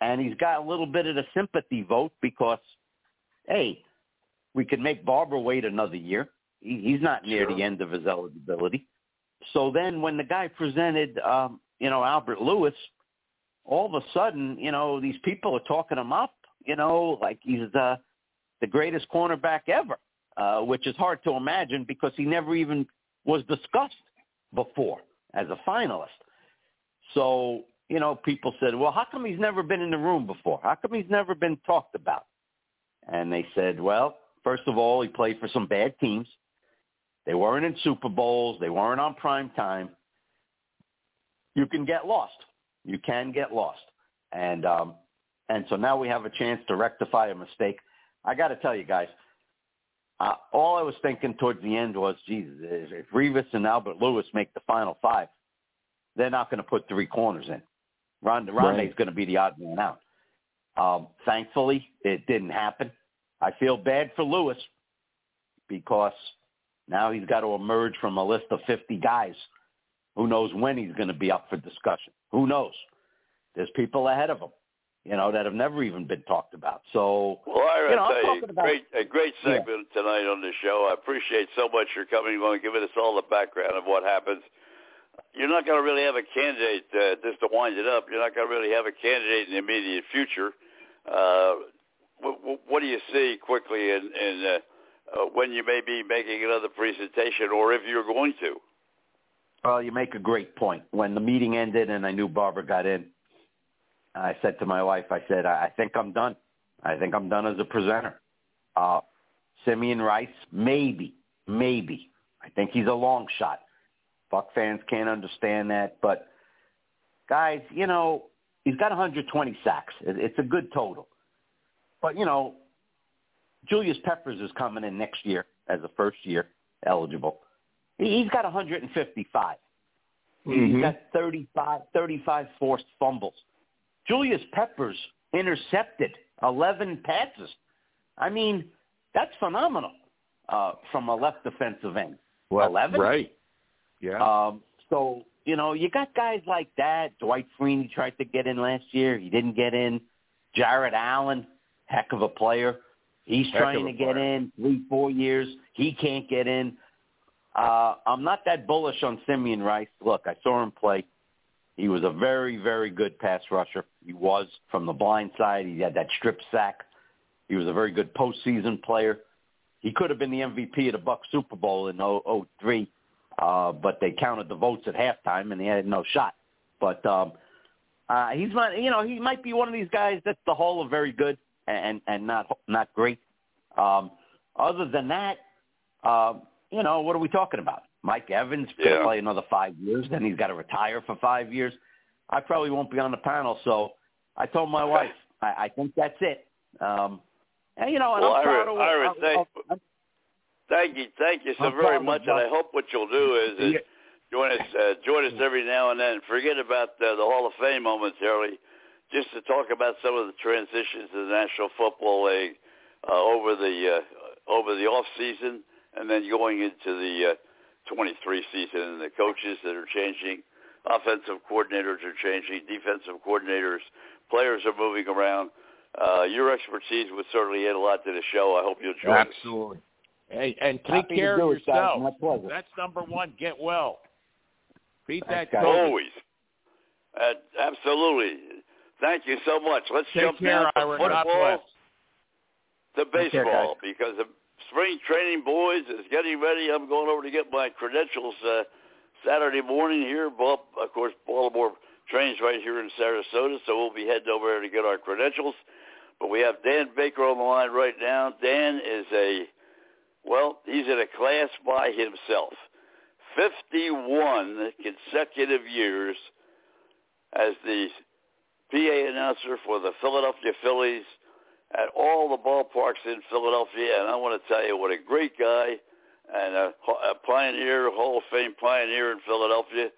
and he's got a little bit of the sympathy vote because, hey, we could make Barber wait another year. He's not near Sure. the end of his eligibility. So then when the guy presented, um, you know, Albert Lewis, all of a sudden, you know, these people are talking him up, you know, like he's the the greatest cornerback ever, uh, which is hard to imagine because he never even was discussed before as a finalist. So, you know, people said, well, how come he's never been in the room before? How come he's never been talked about? And they said, well, first of all, he played for some bad teams. They weren't in Super Bowls. They weren't on prime time. You can get lost. You can get lost. And um, and so now we have a chance to rectify a mistake. I got to tell you guys, uh, all I was thinking towards the end was, Jesus, if Revis and Albert Lewis make the final five, they're not going to put three corners in. Ronde, Ronde's Right. going to be the odd man out. Um, thankfully, it didn't happen. I feel bad for Lewis because now he's got to emerge from a list of 50 guys. Who knows when he's going to be up for discussion? Who knows? There's people ahead of him, you know, that have never even been talked about. So, Well, Ira, You know, I I'm tell you, about- great, a great Yeah. segment tonight on the show. I appreciate so much your coming on and giving us all the background of what happens. You're not going to really have a candidate, uh, just to wind it up, you're not going to really have a candidate in the immediate future. Uh, what, what do you see quickly in, in uh, uh, when you may be making another presentation or if you're going to? Well, you make a great point. When the meeting ended and I knew Barber got in, I said to my wife, I said, I think I'm done. I think I'm done as a presenter. Uh, Simeon Rice, maybe, maybe. I think he's a long shot. Buck fans can't understand that, but guys, you know, he's got 120 sacks. It's a good total. But, you know, Julius Peppers is coming in next year as a first year eligible. He- He's got 155. He's Mhm. got 35, 35 forced fumbles. Julius Peppers intercepted 11 passes. I mean, that's phenomenal uh, from a left defensive end. Well, 11? Right. Yeah. Um, so, you know, you got guys like that. Dwight Freeney tried to get in last year. He didn't get in. Jared Allen, heck of a player. He's Heck trying to get player. in three, four years. He can't get in. Uh, I'm not that bullish on Simeon Rice. Look, I saw him play. He was a very, very good pass rusher. He was from the blind side. He had that strip sack. He was a very good postseason player. He could have been the MVP of the Buck Super Bowl in 03, uh, but they counted the votes at halftime and he had no shot. But um, uh, he's not, you know, he might be one of these guys that's the whole of very good and and not not great. Um, other than that, um, you know, what are we talking about? Mike Evans could Yeah. play another five years, then he's got to retire for five years. I probably won't be on the panel, so I told my wife I, I think that's it. Um, and you know, and Well, I'm Ira- proud Ira, of- thank- Thank you, thank you so I'm very much. And I hope what you'll do is, is join us uh, join us every now and then. Forget about uh, the Hall of Fame momentarily, just to talk about some of the transitions in the National Football League uh, over the uh, over the off season, and then going into the uh, 23 season, and the coaches that are changing, offensive coordinators are changing, defensive coordinators, players are moving around. Uh, your expertise would certainly add a lot to the show. I hope you'll join us. Absolutely. Hey, and take Happy care of it, yourself. My pleasure. That's number one. Get well. Beat Thanks, that guys. Always. Uh, absolutely. Thank you so much. Let's Take jump care, now from Ira. God football bless. to Take care, baseball because the spring training boys is getting ready. I'm going over to get my credentials uh, Saturday morning here. Bob, of course, Baltimore trains right here in Sarasota, so we'll be heading over there to get our credentials. But we have Dan Baker on the line right now. Dan is a, well, he's in a class by himself. 51 consecutive years as the PA announcer for the Philadelphia Phillies at all the ballparks in Philadelphia. And I want to tell you what a great guy and a, a pioneer, Hall of Fame pioneer in Philadelphia.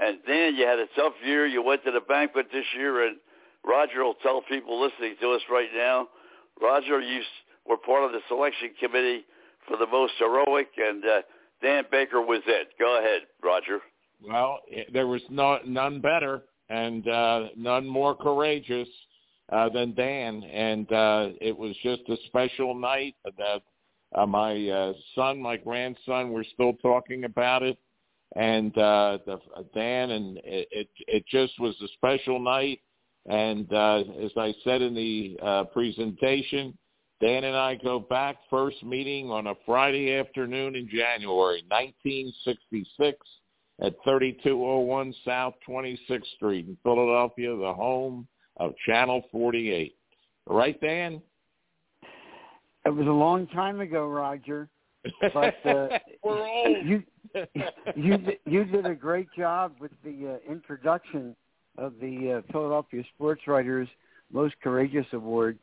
And then you had a tough year. You went to the banquet this year, and Roger will tell people listening to us right now. Roger, you were part of the selection committee for the most heroic, and uh, Dan Baker was it. Go ahead, Roger. Well, there was no, none better and uh, none more courageous uh, than Dan, and uh, it was just a special night. That uh, my uh, son, my grandson, were still talking about it, and uh, the, Dan, and it, it it just was a special night. And uh, as I said in the uh, presentation, Dan and I go back first meeting on a Friday afternoon in January 1966 at 3201 South 26th Street in Philadelphia, the home of Channel 48. Right, Dan? It was a long time ago, Roger. But uh, We're old. you you you did a great job with the uh, introduction of the uh, Philadelphia Sports Writers Most Courageous Award,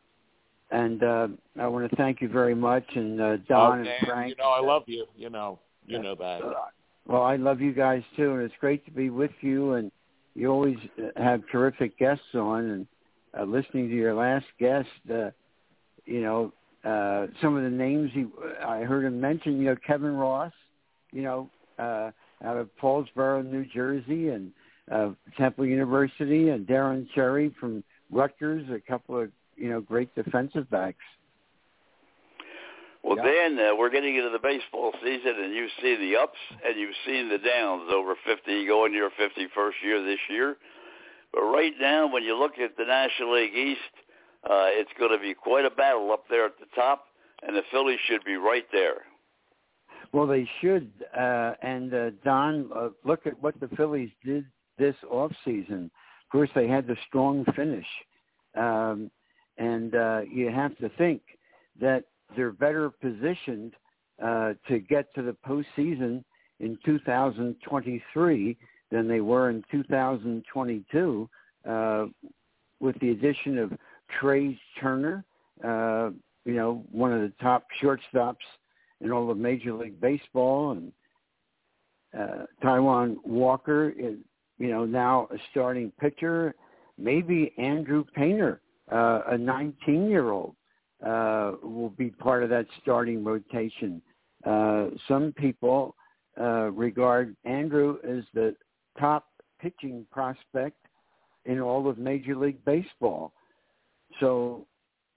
and uh, I want to thank you very much. And uh, Don oh, and Frank. you know I love you. You know, you know that. Well, I love you guys too, and it's great to be with you. And you always uh, have terrific guests on. And uh, listening to your last guest, uh, you know, uh, some of the names he, I heard him mention. You know, Kevin Ross. You know, uh, out of Paulsboro, New Jersey, and uh, Temple University, and Deron Cherry from Rutgers. A couple of you know great defensive backs. Well, Yeah. Dan, uh, we're getting into the baseball season, and you've seen the ups and you've seen the downs. Over 50, going to your 51st year this year. But right now, when you look at the National League East, uh, it's going to be quite a battle up there at the top, and the Phillies should be right there. Well, they should. Uh, and uh, Don, uh, look at what the Phillies did this off season. Of course, they had the strong finish, um, and uh, you have to think that they're better positioned uh, to get to the postseason in 2023 than they were in 2022, uh, with the addition of Trea Turner, uh, you know, one of the top shortstops in all of Major League Baseball, and uh, Taijuan Walker is, you know, now a starting pitcher. Maybe Andrew Painter, uh, a 19-year-old, uh, will be part of that starting rotation. Uh, some people uh, regard Andrew as the top pitching prospect in all of Major League Baseball. So,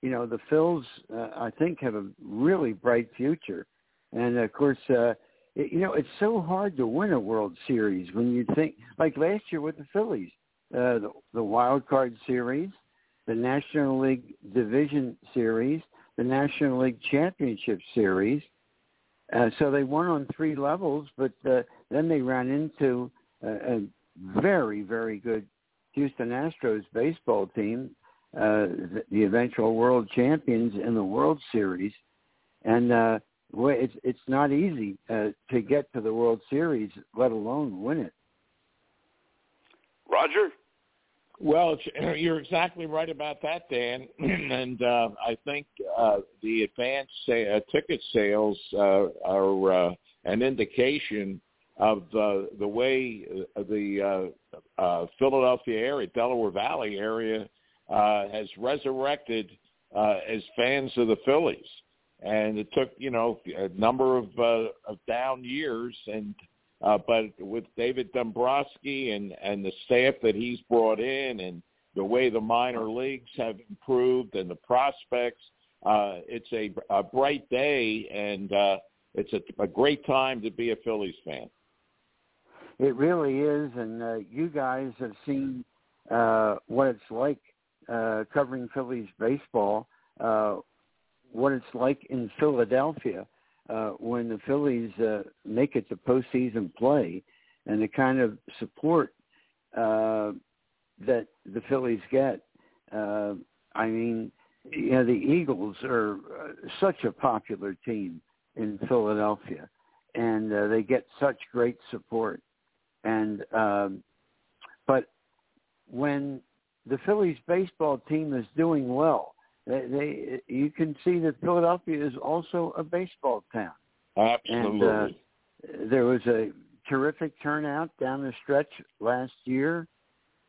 you know, the Phils, uh, I think, have a really bright future. And of course, uh, it, you know, it's so hard to win a World Series when you think, like last year with the Phillies, uh, the, the Wild Card Series, the National League Division Series, the National League Championship Series. Uh, so they won on three levels, but uh, then they ran into a, a very, very good Houston Astros baseball team, uh, the, the eventual world champions in the World Series, and uh, it's it's not easy uh, to get to the World Series, let alone win it. Roger? Well, you're exactly right about that, Dan. and uh, I think uh, the advanced sa- uh, ticket sales uh, are uh, an indication of uh, the way the Philadelphia area, Delaware Valley area, has resurrected as fans of the Phillies. And it took, you know, a number of, of down years, and uh, but with David Dombrowski and and the staff that he's brought in, and the way the minor leagues have improved, and the prospects, uh, it's a, a bright day, and uh, it's a, a great time to be a Phillies fan. It really is, and uh, you guys have seen uh, what it's like uh, covering Phillies baseball, uh, what it's like in Philadelphia uh, when the Phillies uh, make it to postseason play, and the kind of support uh, that the Phillies get. Uh, I mean, you know, the Eagles are uh, such a popular team in Philadelphia, and uh, they get such great support. And um, but when the Phillies baseball team is doing well, they, they you can see that Philadelphia is also a baseball town. Absolutely. And uh, there was a terrific turnout down the stretch last year,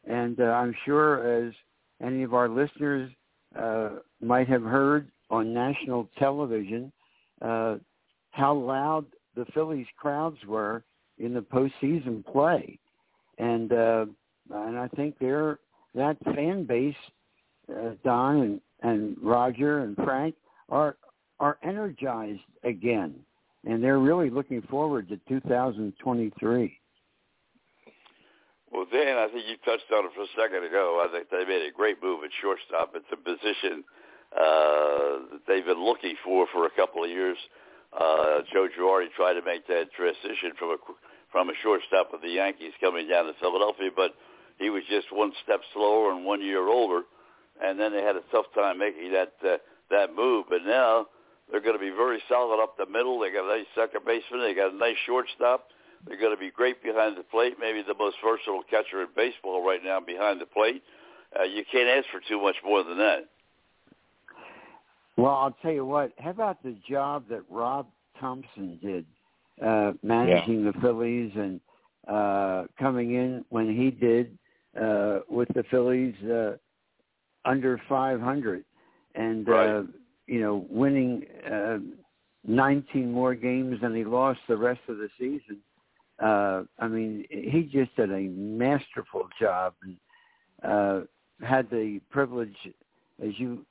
and uh, I'm sure as any of our listeners uh, might have heard on national television, uh, how loud the Phillies crowds were in the postseason play, and uh, and I think they're that fan base, uh, Don and, and Roger and Frank are are energized again, and they're really looking forward to 2023. Well, Dan, I think you touched on it for a second ago. I think they made a great move at shortstop. It's a position uh, that they've been looking for for a couple of years. Uh, Joe Girardi tried to make that transition from a from a shortstop with the Yankees coming down to Philadelphia, but he was just one step slower and one year older, and then they had a tough time making that uh, that move. But now They're going to be very solid up the middle. They got a nice second baseman. They got a nice shortstop. They're going to be great behind the plate. Maybe the most versatile catcher in baseball right now behind the plate. Uh, you can't ask for too much more than that. Well, I'll tell you what. How about the job that Rob Thomson did, uh, managing yeah. the Phillies and uh, coming in when he did uh, with the Phillies uh, under 500, and right. uh, you know winning uh, 19 more games than he lost the rest of the season. Uh, I mean, he just did a masterful job and uh, had the privilege, as you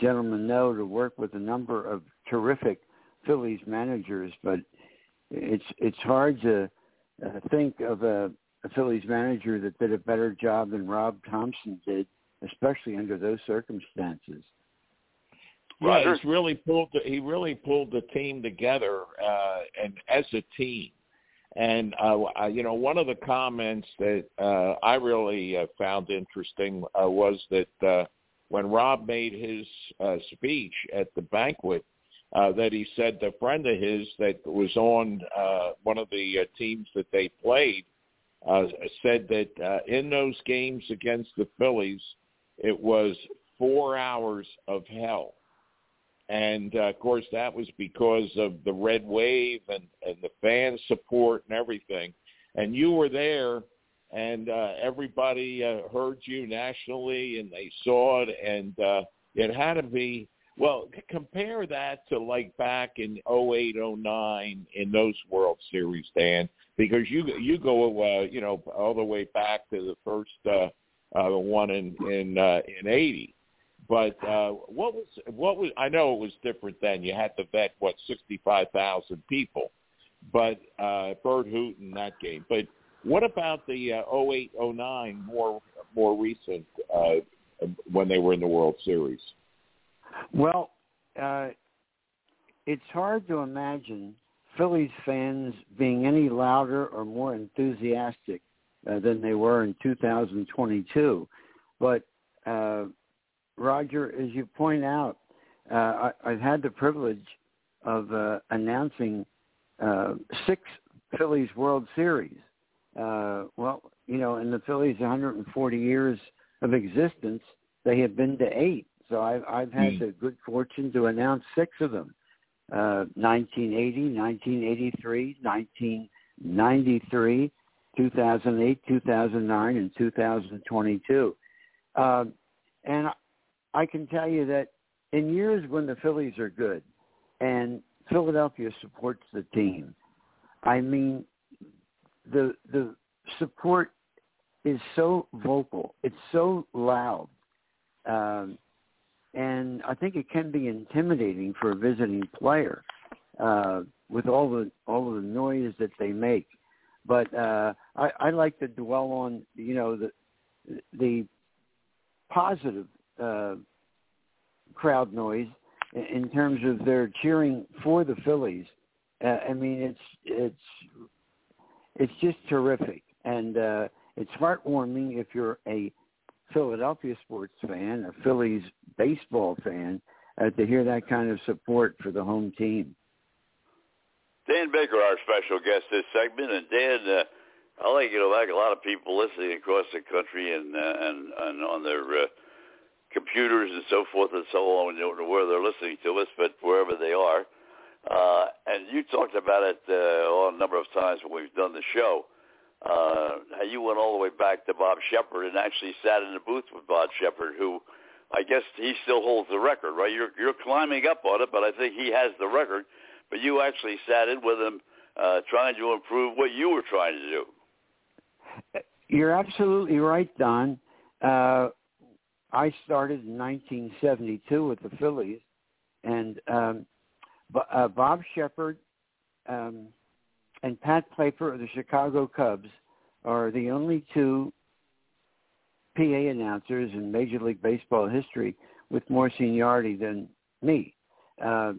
gentlemen know, to work with a number of terrific Phillies managers. But it's it's hard to uh, think of a, a Phillies manager that did a better job than Rob Thomson did, especially under those circumstances. Yeah, he's really pulled. The, he really pulled the team together, uh, and as a team. And uh, you know, one of the comments that uh, I really uh, found interesting uh, was that uh, when Rob made his uh, speech at the banquet, uh, that he said the friend of his that was on uh, one of the uh, teams that they played uh, said that uh, in those games against the Phillies, it was four hours of hell. And uh, of course, that was because of the red wave and, and the fan support and everything. And you were there, and uh, everybody uh, heard you nationally, and they saw it, and uh, it had to be well, compare that to like back in '08, '09 in those World Series, Dan, because you you go uh, you know all the way back to the first uh, uh, one in in uh, in '80. But uh, what was what was I know it was different then. You had to vet what sixty five thousand people, but uh, Burt Hooton that game. But what about the uh, 08, 09 more more recent uh, when they were in the World Series? Well, uh, it's hard to imagine Phillies fans being any louder or more enthusiastic uh, than they were in 2022. But uh, Roger, as you point out, uh, I, I've had the privilege of uh, announcing uh, six Phillies World Series. Uh, well, you know, in the Phillies' 140 years of existence, they have been to eight. So I've, I've had mm. the good fortune to announce six of them. Uh, 1980, 1983, 1993, 2008, 2009, and 2022. Uh, and I can tell you that in years when the Phillies are good and Philadelphia supports the team, I mean, the the support is so vocal. It's so loud. Um, and I think it can be intimidating for a visiting player uh, with all the all of the noise that they make. But uh, I, I like to dwell on you know the the positive uh, crowd noise in terms of their cheering for the Phillies. Uh, I mean, it's it's it's just terrific, and uh, it's heartwarming if you're a Philadelphia sports fan, a Phillies baseball fan, uh, to hear that kind of support for the home team. Dan Baker, our special guest this segment, and Dan, uh, I like you know like a lot of people listening across the country and uh, and and on their uh, computers and so forth and so on. We don't know where they're listening to us, but wherever they are. Uh, and you talked about it uh, a number of times when we've done the show uh, you went all the way back to Bob Shepard and actually sat in the booth with Bob Shepard, who I guess he still holds the record, right? You're you're climbing up on it, but I think he has the record. But you actually sat in with him, uh, trying to improve what you were trying to do. You're absolutely right, Don. Uh, I started in 1972 with the Phillies, and um, uh, Bob Shepard um, and Pat Piper of the Chicago Cubs are the only two PA announcers in Major League Baseball history with more seniority than me. Uh,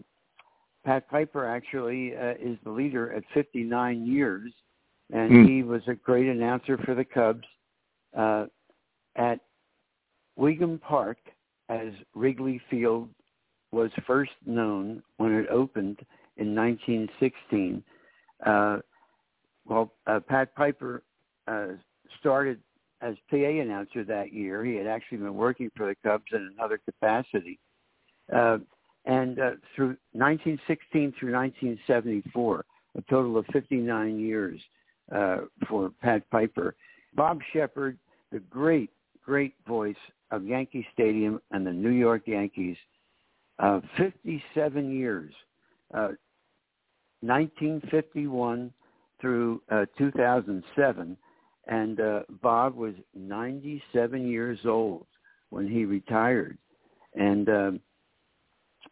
Pat Piper actually uh, is the leader at 59 years, and mm. he was a great announcer for the Cubs uh, at Weeghman Park as Wrigley Field was first known when it opened in 1916. Uh, well, uh, Pat Piper uh, started as PA announcer that year. He had actually been working for the Cubs in another capacity. Uh, and uh, through 1916 through 1974, a total of 59 years uh, for Pat Piper. Bob Shepard, the great, great voice of Yankee Stadium and the New York Yankees, uh, 57 years, uh, 1951 through uh, 2007, and uh, Bob was 97 years old when he retired, and um,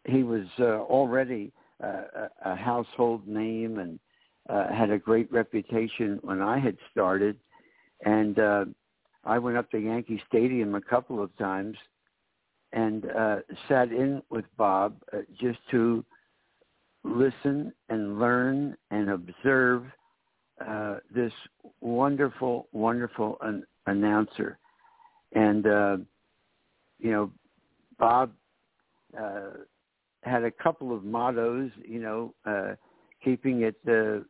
he was uh, already uh, a household name and uh, had a great reputation when I had started, and uh, I went up to Yankee Stadium a couple of times and uh, sat in with Bob uh, just to listen and learn and observe uh, this wonderful, wonderful an- announcer. And, uh, you know, Bob uh, had a couple of mottos, you know, uh, keeping it uh,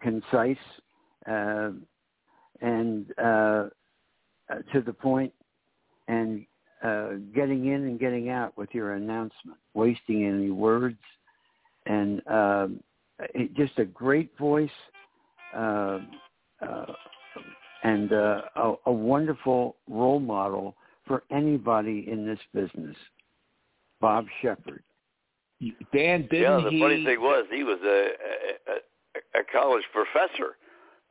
concise uh, and uh, to the point and uh, getting in and getting out with your announcement, wasting any words, and um, it, just a great voice uh, uh, and uh, a, a wonderful role model for anybody in this business. Bob Shepard. Dan, didn't yeah, the he... funny thing was he was a, a, a college professor.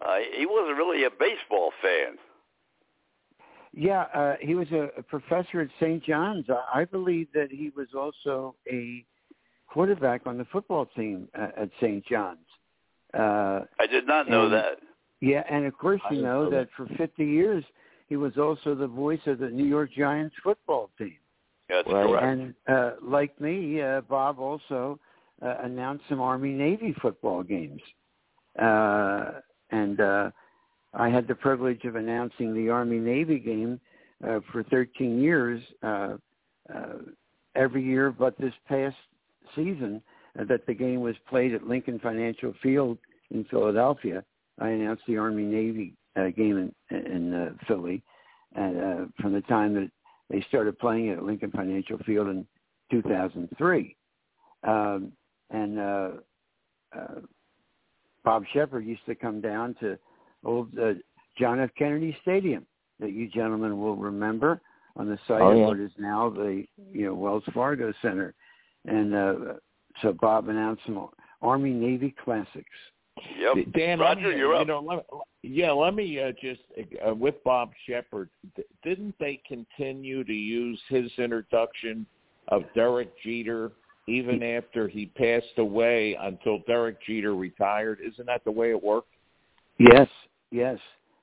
Uh, he wasn't really a baseball fan. Yeah, uh, he was a, a professor at St. John's. I, I believe that he was also a quarterback on the football team uh, at St. John's. Uh, I did not know and, that. Yeah, and of course you know know that for 50 years he was also the voice of the New York Giants football team. That's Right. correct. And uh, like me, uh, Bob also uh, announced some Army Navy football games, uh, and uh, I had the privilege of announcing the Army Navy game uh, for 13 years, uh, uh, every year, but this past season uh, that the game was played at Lincoln Financial Field in Philadelphia. I announced the Army Navy uh, game in, in uh, Philly, and uh, from the time that they started playing it at Lincoln Financial Field in 2003. Um, and uh, uh, Bob Shepard used to come down to old uh, John F. Kennedy Stadium that you gentlemen will remember on the site Oh, of what is now the you know Wells Fargo Center. And uh, so Bob announced some Army Navy classics. Yep. Dan, Roger, me, you're you up. know, let, yeah, let me uh, just uh, with Bob Shepard. th- Didn't they continue to use his introduction of Derek Jeter even after he passed away until Derek Jeter retired? Isn't that the way it worked? Yes, yes.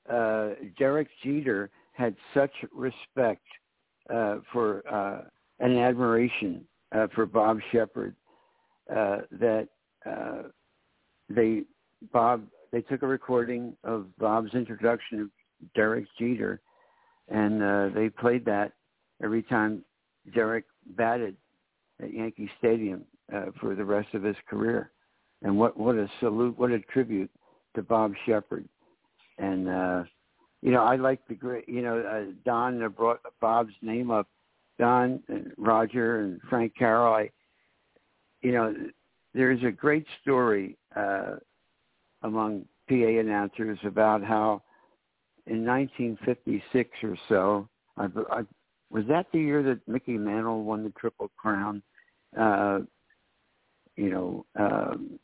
Uh, Derek Jeter had such respect uh, for uh, and admiration uh, for Bob Shepard uh, that uh, they Bob they took a recording of Bob's introduction of Derek Jeter, and uh, they played that every time Derek batted at Yankee Stadium uh, for the rest of his career. And what what a salute, what a tribute to Bob Shepard. And uh, you know, I like the great. You know, uh, Don uh, brought Bob's name up. Don and Roger and Frank Carroll. I, you know, there's a great story uh, among PA announcers about how in 1956 or so, I, I, was that the year that Mickey Mantle won the Triple Crown? Uh, you know, um,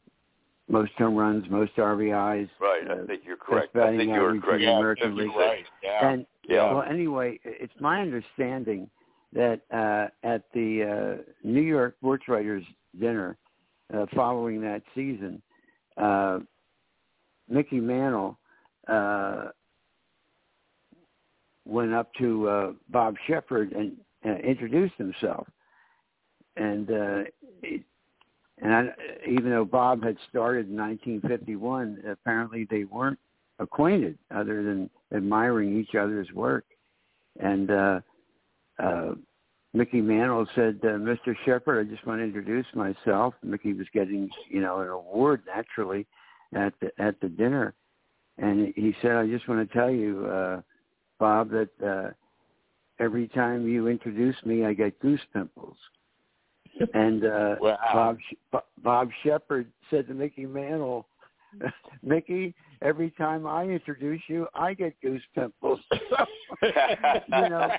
most home runs, most RBIs. Right. uh, I think you're correct. I think you're correct. the American you're League. right. Yeah. And Yeah. well, anyway, it's my understanding that uh, at the uh, New York Sports Writers dinner uh, following that season, uh, Mickey Mantle uh, went up to uh, Bob Shepard and uh, introduced himself, and uh, it, and I, even though Bob had started in 1951, apparently they weren't acquainted other than admiring each other's work. And uh, uh, Mickey Mantle said, uh, "Mr. Shepard, I just want to introduce myself." Mickey was getting, you know, an award naturally at the at the dinner, and he said, "I just want to tell you, uh, Bob, that uh, every time you introduce me, I get goose pimples." And uh, Wow. Bob Sh- Bob Shepard said to Mickey Mantle, "Mickey, every time I introduce you, I get goose pimples." you know,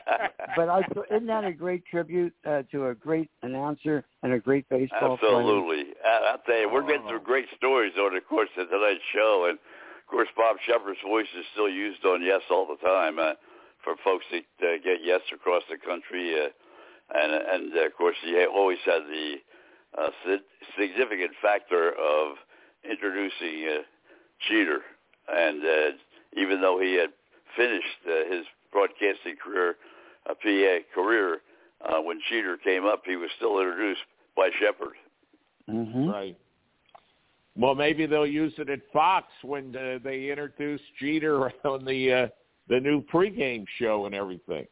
but I isn't that a great tribute uh, to a great announcer and a great baseball player? Absolutely. I, I'll tell you, we're getting some great stories over the course of tonight's show, and of course, Bob Shepard's voice is still used on Yes all the time uh, for folks that uh, get Yes across the country, uh, and and uh, of course, he always had the uh, si- significant factor of introducing uh, Jeter, and uh, even though he had finished uh, his broadcasting career, uh, PA career, uh, when Jeter came up, he was still introduced by Shepard. Mm-hmm. Right. Well, maybe they'll use it at Fox when uh, they introduce Jeter on the uh, the new pregame show and everything.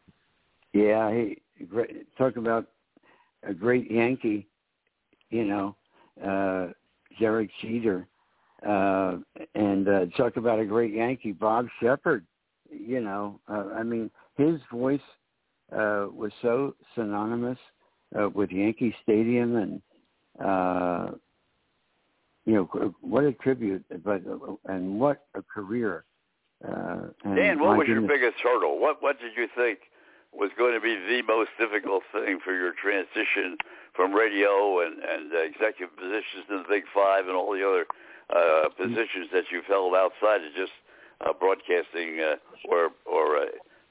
Yeah, he great, talk about a great Yankee, you know, uh Derek Jeter, uh, and uh, talk about a great Yankee, Bob Shepard. You know, uh, I mean, his voice uh, was so synonymous uh, with Yankee Stadium, and uh, you know, what a tribute, but and what a career. Uh, and Dan, what was your biggest hurdle? What what did you think was going to be the most difficult thing for your transition from radio and, and uh, executive positions in the Big Five and all the other uh, positions that you've held outside of just uh, broadcasting uh, or or uh,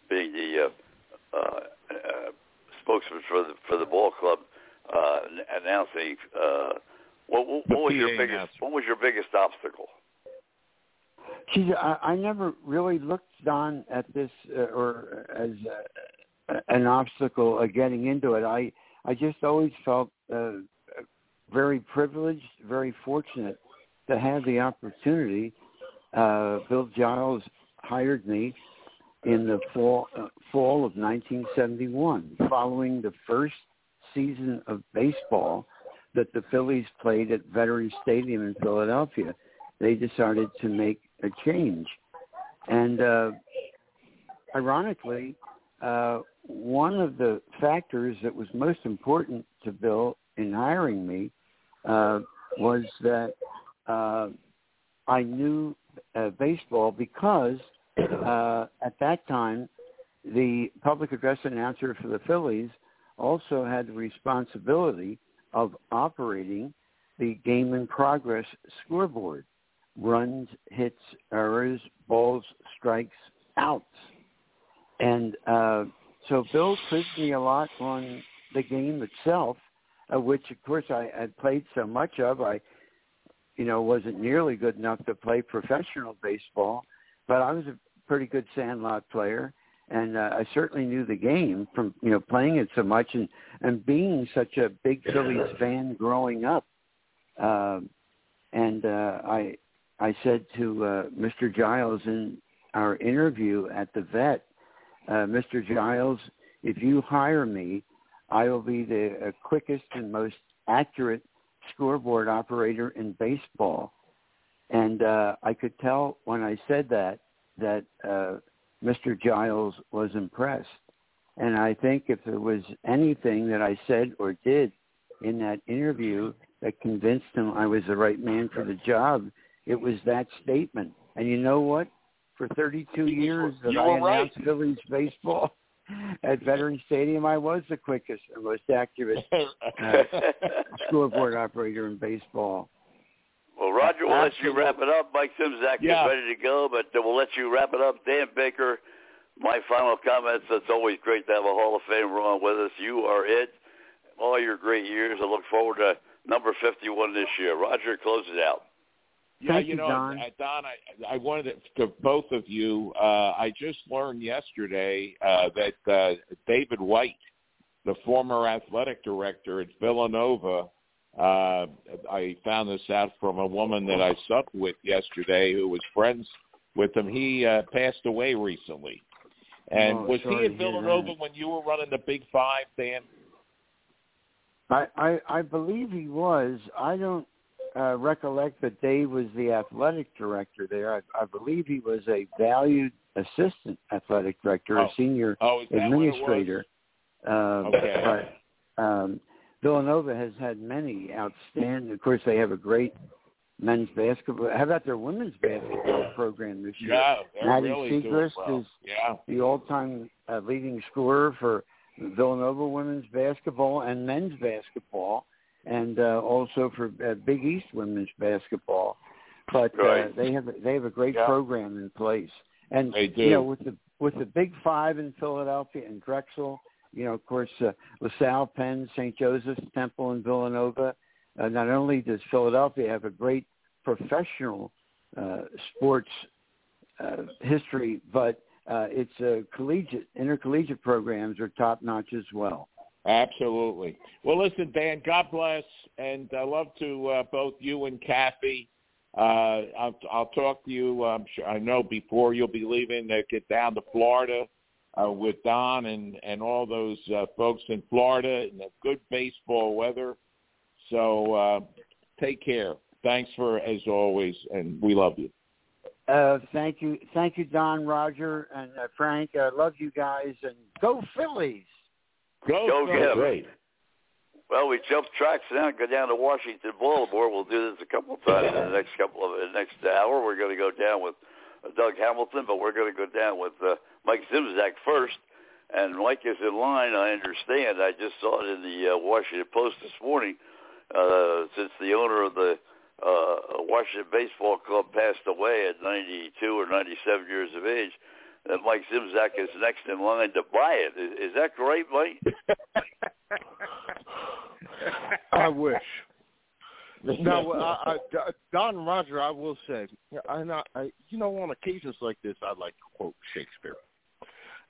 being the uh, uh, uh, spokesman for the for the ball club uh, announcing? Uh, what, what, what was your biggest announcer. What was your biggest obstacle? Geez, I, I never really looked on at this uh, or as uh, an obstacle uh, getting into it. I I just always felt uh, very privileged, very fortunate to have the opportunity. Uh, Bill Giles hired me in the fall uh, fall of 1971, following the first season of baseball that the Phillies played at Veterans Stadium in Philadelphia. They decided to make a change, and uh, ironically, uh, one of the factors that was most important to Bill in hiring me uh, was that uh, I knew uh, baseball because uh, at that time the public address announcer for the Phillies also had the responsibility of operating the game in progress scoreboard runs, hits, errors, balls, strikes, outs. And uh, so Bill quizzed me a lot on the game itself, uh, which of course I had played so much of. I, you know, wasn't nearly good enough to play professional baseball, but I was a pretty good sandlot player, and uh, I certainly knew the game from you know playing it so much and and being such a big Phillies fan growing up. Um, and uh, I I said to uh, Mr. Giles in our interview at the vet, uh, Mr. Giles, if you hire me, I will be the uh, quickest and most accurate scoreboard operator in baseball. And uh, I could tell when I said that that uh, Mr. Giles was impressed. And I think if there was anything that I said or did in that interview that convinced him I was the right man for the job, it was that statement. And you know what? For 32 years that you I were right. announced Phillies baseball at Veterans Stadium, I was the quickest and most accurate uh, scoreboard operator in baseball. Well, Roger, we'll let you wrap it up. Mike Simzak Yeah. is ready to go, but uh, we'll let you wrap it up. Dan Baker, my final comments. It's always great to have a Hall of Famer on with us. You are it. All your great years. I look forward to number 51 this year. Roger, close it out. Yeah, Thank you you, know, Don. uh, Don, I, I wanted to, to both of you. Uh, I just learned yesterday uh, that uh, David White, the former athletic director at Villanova, uh, I found this out from a woman that I supped with yesterday who was friends with him. He uh, passed away recently. And Oh, was he at Villanova when you were running the Big Five, Dan? I, I I believe he was. I don't uh, recollect that Dave was the athletic director there. I, I believe he was a valued assistant athletic director, Oh. a senior Oh, administrator. Um, Okay. But um, Villanova has had many outstanding. Of course, they have a great men's basketball. How about their women's basketball program this year? Yeah, Maddy really Siegrist well. is Yeah. the all-time uh, leading scorer for Villanova women's basketball and men's basketball, and uh, also for uh, Big East women's basketball. But uh, they have they have a great Yeah. program in place, and They do. you know with the with the Big Five in Philadelphia and Drexel, you know of course uh, LaSalle, Penn, St. Joseph's, Temple, and Villanova. Uh, not only does Philadelphia have a great professional uh, sports uh, history, but uh, its uh, collegiate, intercollegiate programs are top notch as well. Absolutely. Well, listen, Dan, God bless, and I love to uh, both you and Kathy. Uh, I'll, I'll talk to you. I'm sure I know before you'll be leaving to get down to Florida uh, with Don and and all those uh, folks in Florida and the good baseball weather. So uh, take care. Thanks for as always, and we love you. Uh, thank you, thank you, Don, Roger, and uh, Frank. I love you guys, and go Phillies! Go, Go Phillies. get 'em. Great. Well, we jump tracks now and go down to Washington, Baltimore. We'll do this a couple of times in the next couple of in the next hour. We're going to go down with uh, Doug Hamilton, but we're going to go down with uh, Mike Simzak first. And Mike is in line. I understand. I just saw it in the uh, Washington Post this morning. Uh, since the owner of the uh, Washington Baseball Club passed away at 92 or 97 years of age, that Mike Simzak is next in line to buy it. Is, is that correct, Mike? I wish. Now, I, I, Don Roger, I will say, and I, I, you know, on occasions like this, I like to quote Shakespeare.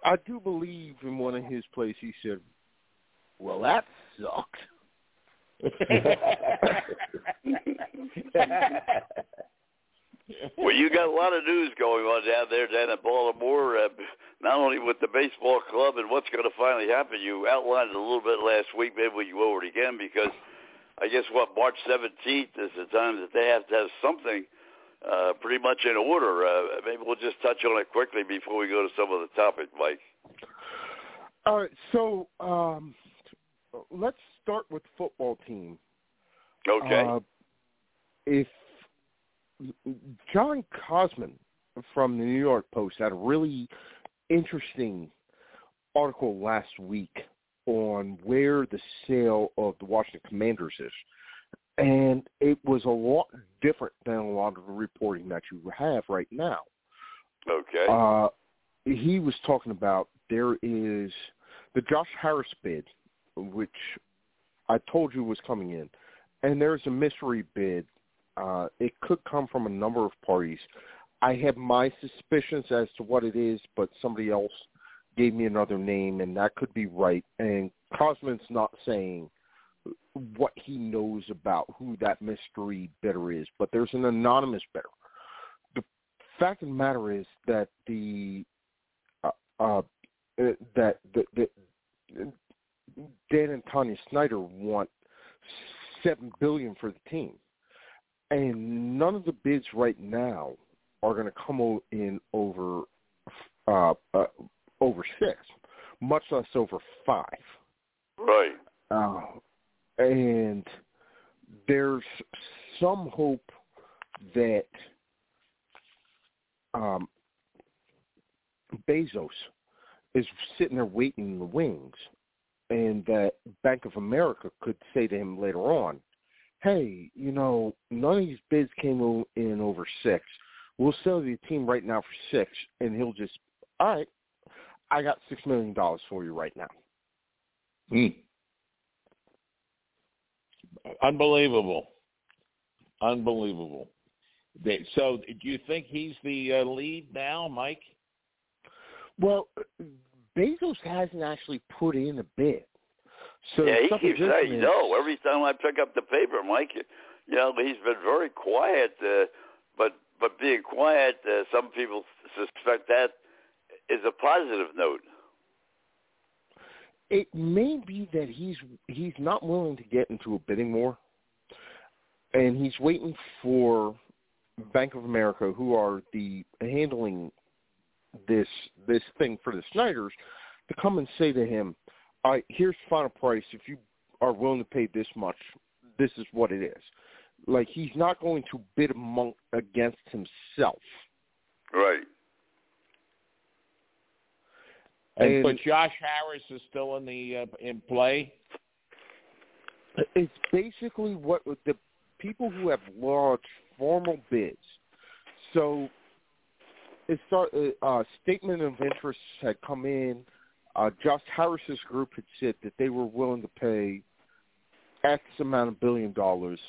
I do believe in one of his plays. He said, "Well, that sucked." Well, you got a lot of news going on down there, down in Baltimore. Uh, not only with the baseball club and what's going to finally happen. You outlined it a little bit last week. Maybe we can go over it again because I guess what March 17th is the time that they have to have something uh, pretty much in order. Uh, maybe we'll just touch on it quickly before we go to some of the topics, Mike. All right, so um, let's start with football team. Okay. Uh, if John Kosman from the New York Post had a really interesting article last week on where the sale of the Washington Commanders is. And it was a lot different than a lot of the reporting that you have right now. okay. Uh, he was talking about there is the Josh Harris bid, which I told you was coming in, and there's a mystery bid. Uh, it could come from a number of parties. I have my suspicions as to what it is, but somebody else gave me another name, and that could be right. And Kosman's not saying what he knows about who that mystery bidder is, but there's an anonymous bidder. The fact of the matter is that the uh, uh, that the, the Dan and Tanya Snyder want seven billion for the team, and none of the bids right now are going to come in over uh, uh, over six, much less over five. right. Uh, and there's some hope that um, Bezos is sitting there waiting in the wings, and that Bank of America could say to him later on, "Hey, you know, none of these bids came in over six. We'll sell you the team right now for six, and he'll just, all right, I got six million dollars for you right now. Hmm. Unbelievable. Unbelievable. So do you think he's the uh, lead now, Mike? Well, Bezos hasn't actually put in a bid. So yeah, he keeps saying is- no. Every time I pick up the paper, Mike, you know, he's been very quiet. Uh, but but being quiet, uh, some people suspect that is a positive note. it may be that he's he's not willing to get into a bidding war, and he's waiting for Bank of America, who are the handling this this thing for the Snyders, to come and say to him, "All right, here's the final price. If you are willing to pay this much, this is what it is." Like he's not going to bid among against himself. Right. And, And- but Josh Harris is still in the uh, in play. It's basically what the people who have lodged formal bids. So, it start uh, uh, statement of interest had come in. Uh, Josh Harris's group had said that they were willing to pay X amount of billion dollars.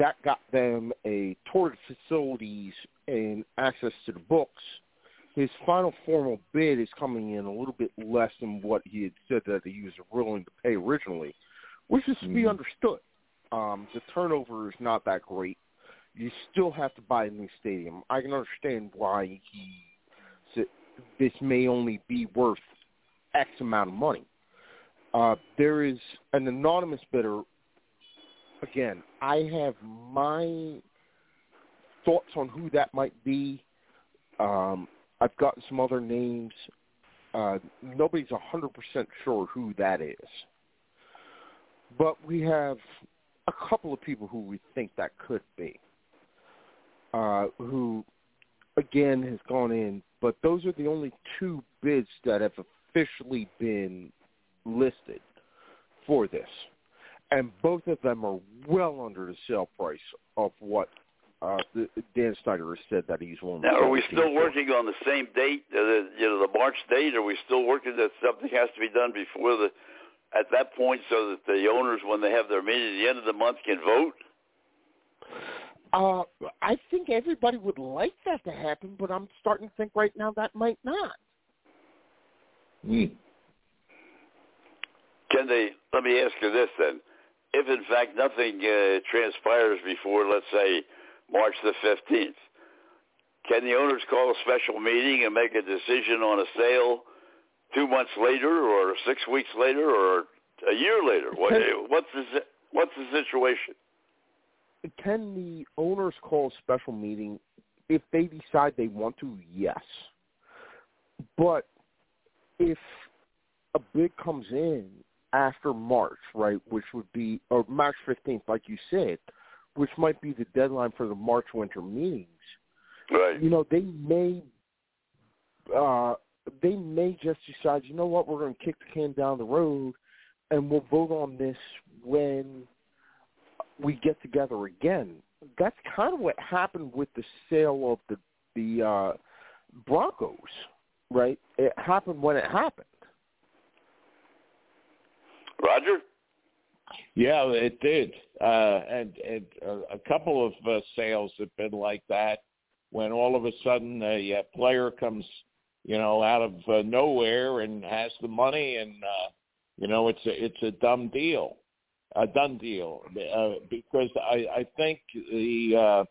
That got them a tour of facilities and access to the books. His final formal bid is coming in a little bit less than what he had said that he was willing to pay originally, which is to be Mhm. understood. Um, the turnover is not that great. You still have to buy a new stadium. I can understand why he this may only be worth X amount of money. Uh, there is an anonymous bidder. Again, I have my thoughts on who that might be. Um, I've gotten some other names. Uh, nobody's a hundred percent sure who that is, but we have a couple of people who we think that could be. Uh, who, again, has gone in, but those are the only two bids that have officially been listed for this, and both of them are well under the sale price of what uh, the, Dan Snyder has said that he's willing. Now, are we still working on the same date, uh, the, you know, the March date? Are we still working that something has to be done before the, at that point, so that the owners, when they have their meeting at the end of the month, can vote? Uh, I think everybody would like that to happen, but I'm starting to think right now that might not. Hmm. Can they? Let me ask you this then: If in fact nothing uh, transpires before, let's say, March the fifteenth, can the owners call a special meeting and make a decision on a sale two months later, or six weeks later, or a year later? What, what's the what's the situation? Can the owners call a special meeting if they decide they want to? Yes. But if a bid comes in after March, right, which would be or March 15th, like you said, which might be the deadline for the March winter meetings, Right. you know, they may uh they may just decide, you know what, we're going to kick the can down the road and we'll vote on this when we get together again. That's kind of what happened with the sale of the the uh Broncos, right? It happened when it happened. Roger. Yeah, it did, uh, and and uh, a couple of uh, sales have been like that. When all of a sudden a, uh player comes, you know, out of uh, nowhere and has the money, and uh, you know, it's a it's a dumb deal, a done deal, uh, because I I think the uh,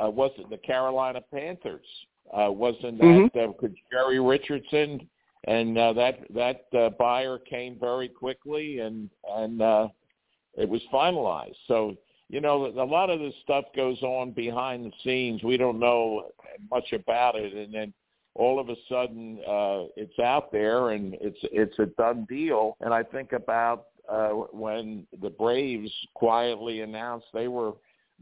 uh, was it the Carolina Panthers uh, wasn't that uh, Jerry Richardson and uh, that that uh, buyer came very quickly and and uh, it was finalized. So you know a lot of this stuff goes on behind the scenes. We don't know much about it, and then all of a sudden uh, it's out there and it's it's a done deal. And I think about uh, when the Braves quietly announced they were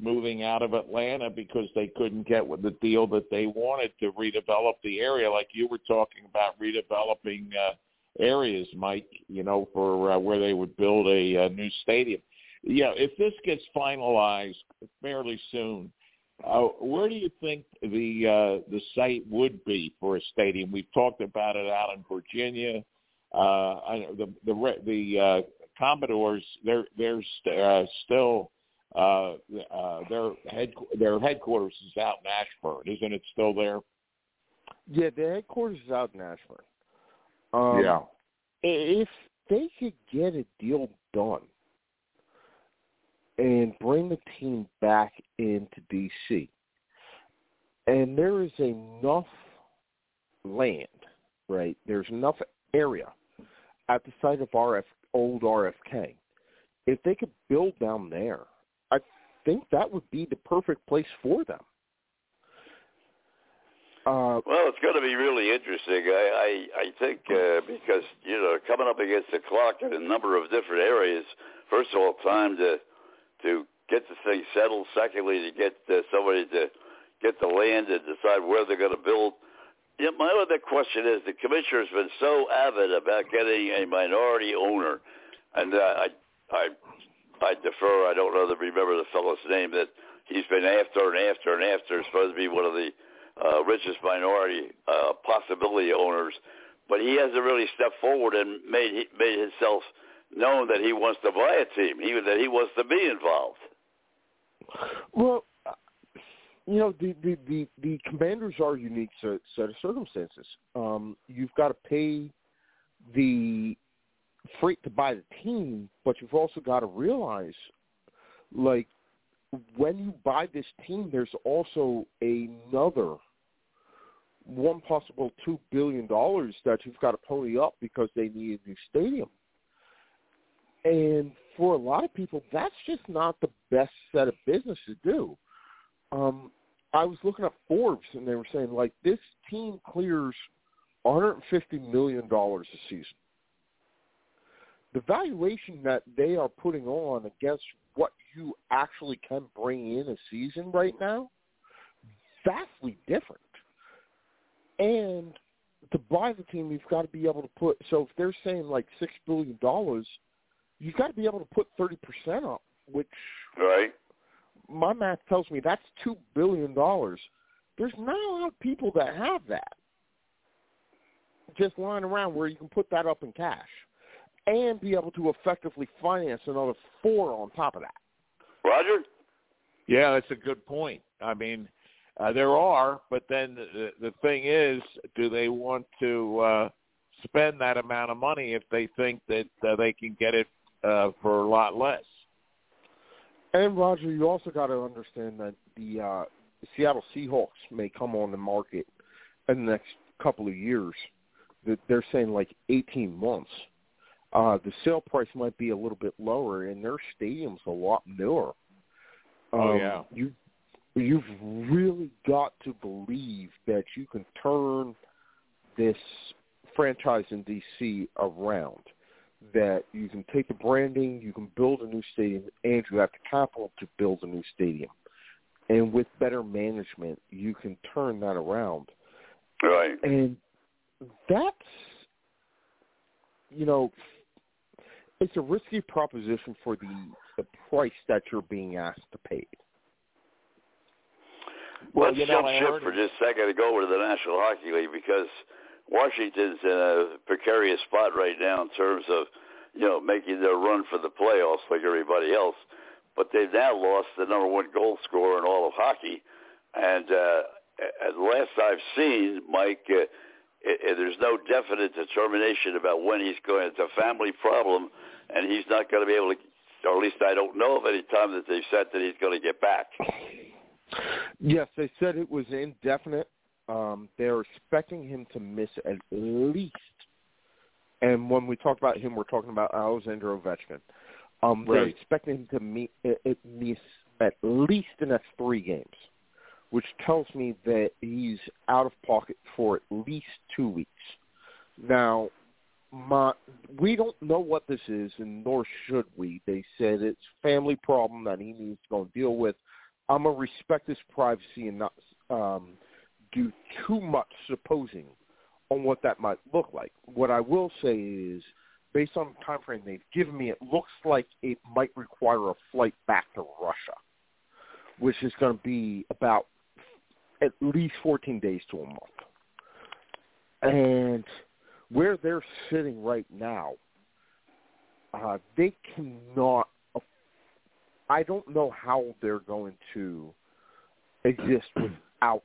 moving out of Atlanta because they couldn't get with the deal that they wanted to redevelop the area, like you were talking about redeveloping uh, areas, Mike. You know, for uh, where they would build a, uh new stadium. Yeah, if this gets finalized fairly soon, uh, where do you think the uh, the site would be for a stadium? We've talked about it out in Virginia. Uh, I know the the the uh, Commodores they're they're st- uh, still uh, uh, their head their headquarters is out in Ashburn, isn't it still there? Yeah, the headquarters is out in Ashburn. Um, If they could get a deal done and bring the team back into DC, and there is enough land, right? There's enough area at the site of RF old RFK. If they could build down there, I think that would be the perfect place for them. Uh, Well, it's going to be really interesting. I I, I think uh, because you know coming up against the clock in a number of different areas. First of all, time to to get the thing settled. Secondly, to get uh, somebody to get the land and decide where they're going to build. Yeah, my other question is the commissioner's been so avid about getting a minority owner, and uh, I I I defer. I don't know the remember the fellow's name that he's been after and after and after. Supposed to be one of the uh, richest minority uh, possibility owners, but he hasn't really stepped forward and made made himself known that he wants to buy a team, even that he wants to be involved. Well, you know the the the, the commanders are unique set, set of circumstances. Um, you've got to pay the freight to buy the team, but you've also got to realize, like, when you buy this team, there's also another one possible two billion dollars that you've got to pony up because they need a new stadium. And for a lot of people, that's just not the best set of business to do. Um, I was looking at Forbes, and they were saying like this team clears 150 million dollars a season. The valuation that they are putting on against what you actually can bring in a season right now, vastly different. And to buy the team, you've got to be able to put. So if they're saying like six billion dollars, you've got to be able to put thirty percent up, which Right. my math tells me that's two billion dollars. There's not a lot of people that have that just lying around where you can put that up in cash and be able to effectively finance another four on top of that. Roger. Yeah, that's a good point. I mean, uh, there are, but then the, the thing is, do they want to uh, spend that amount of money if they think that uh, they can get it uh, for a lot less? And Roger, you also got to understand that the uh, Seattle Seahawks may come on the market in the next couple of years. That they're saying like 18 months. Uh, the sale price might be a little bit lower, and their stadium's a lot newer. Oh, Um, yeah. You you've really got to believe that you can turn this franchise in DC around. That you can take the branding, you can build a new stadium, and you have the capital to build a new stadium. And with better management, you can turn that around. Right. And that's, you know, it's a risky proposition for the the price that you're being asked to pay. Well, Let's you know, jump I ship heard for just a second and go over to the National Hockey League because Washington's in a precarious spot right now in terms of, you know, making their run for the playoffs like everybody else. But they've now lost the number one goal scorer in all of hockey. And uh, at last I've seen, Mike, uh, i i there's no definite determination about when he's going. It's a family problem, and he's not going to be able to, or at least I don't know of any time that they've said that he's going to get back. Yes, they said it was indefinite. Um, they're expecting him to miss at least, and when we talk about him, we're talking about Alexander Ovechkin. Um, They're expecting him to meet, uh, miss at least the next three games, which tells me that he's out of pocket for at least two weeks. Now, my we don't know what this is, and nor should we. They said it's family problem that he needs to go and deal with. I'm gonna respect his privacy and not um, do too much supposing on what that might look like. What I will say is, based on the time frame they've given me, it looks like it might require a flight back to Russia, which is going to be about at least 14 days to a month. And where they're sitting right now, uh, they cannot. I don't know how they're going to exist without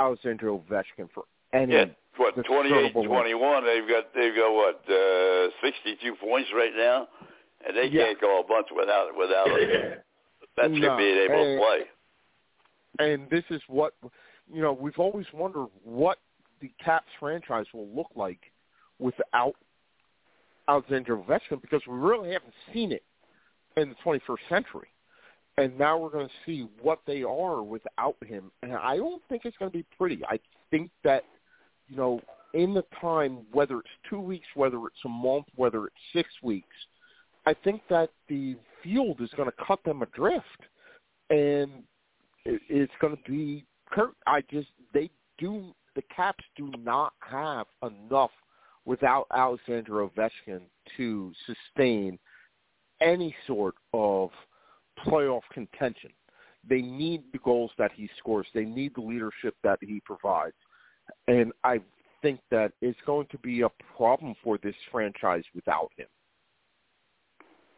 Alexander Ovechkin for any Yeah, what twenty-eight, twenty-one? They've got they've got what uh, sixty-two points right now, and they Yeah. can't go a bunch without without it. That's No, him being able to play. And this is what you know we've always wondered what the Caps franchise will look like without Alexander Ovechkin because we really haven't seen it in the 21st century. And now we're going to see what they are without him. And I don't think it's going to be pretty. I think that, you know, in the time, whether it's two weeks, whether it's a month, whether it's six weeks, I think that the field is going to cut them adrift. And it, it's going to be Kurt. I just, they do, the Caps do not have enough without Alexander Ovechkin to sustain any sort of playoff contention. They need the goals that he scores. They need the leadership that he provides. And I think that it's going to be a problem for this franchise without him.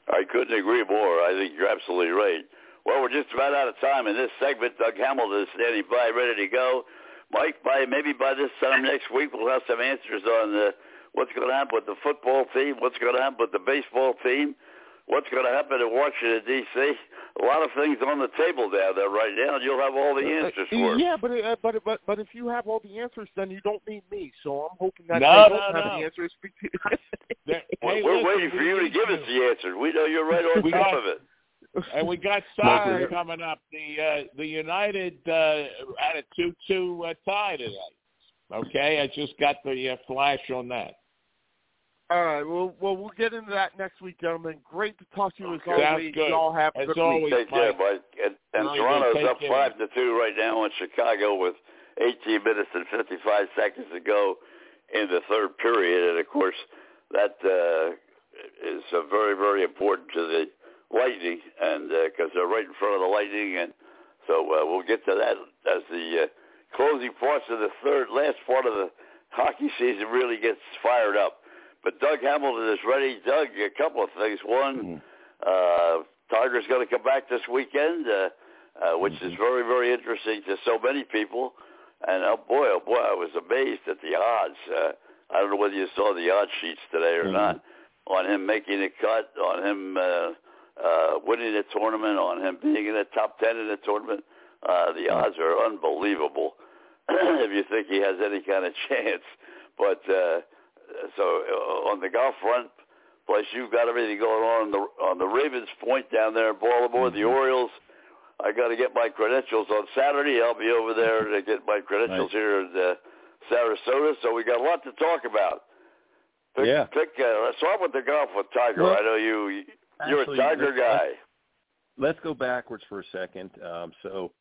I couldn't agree more. I think you're absolutely right. Well, we're just about out of time in this segment. Doug Hamilton is standing by, ready to go. Mike, by maybe by this time next week, we'll have some answers on the, what's going to happen with the football team, what's going to happen with the baseball team, what's going to happen in Washington D.C. A lot of things on the table down there right now, and you'll have all the answers for. Yeah, but uh, but but but if you have all the answers, then you don't need me. So I'm hoping that No, they no, don't have no. the answers. There- We're, hey, we're listen, waiting for you to give us the answers. We know you're right on top of it. And we got Look, soccer coming up. The uh, the United uh, had a two-two uh, tie today. Okay, I just got the uh, flash on that. All right. Well, well, we'll get into that next week, gentlemen. Great to talk to you as Okay. always. Good. Y'all have a As good always. week. Take care, Mike. Mike. And, and Very good. Toronto's up care. five to two right now in Chicago with 18 minutes and 55 seconds to go in the third period. And of course, that uh, is uh, very, very important to the Lightning, and because they're right in front of the Lightning, and so uh, we'll get to that as the uh, closing parts of the third, last part of the hockey season really gets fired up. But Doug Hamilton is ready. Doug, a couple of things. One, uh, Tiger's going to come back this weekend, uh, uh, which is very, very interesting to so many people. And oh boy, oh boy, I was amazed at the odds. Uh, I don't know whether you saw the odds sheets today or not on him making a cut, on him uh, uh, winning the tournament, on him being in the top ten in the tournament. Uh, the odds are unbelievable. if you think he has any kind of chance, but uh, so uh, on the golf front, plus you've got everything going on on the on the Ravens Point down there in Baltimore, the Orioles. I got to get my credentials on Saturday. I'll be over there to get my credentials here in uh, Sarasota. So we got a lot to talk about. Pick, Yeah. Pick. Uh, let's start with the golf with Tiger. Well, I know you. You're actually, a Tiger let's- guy. Let's go backwards for a second. Um, so,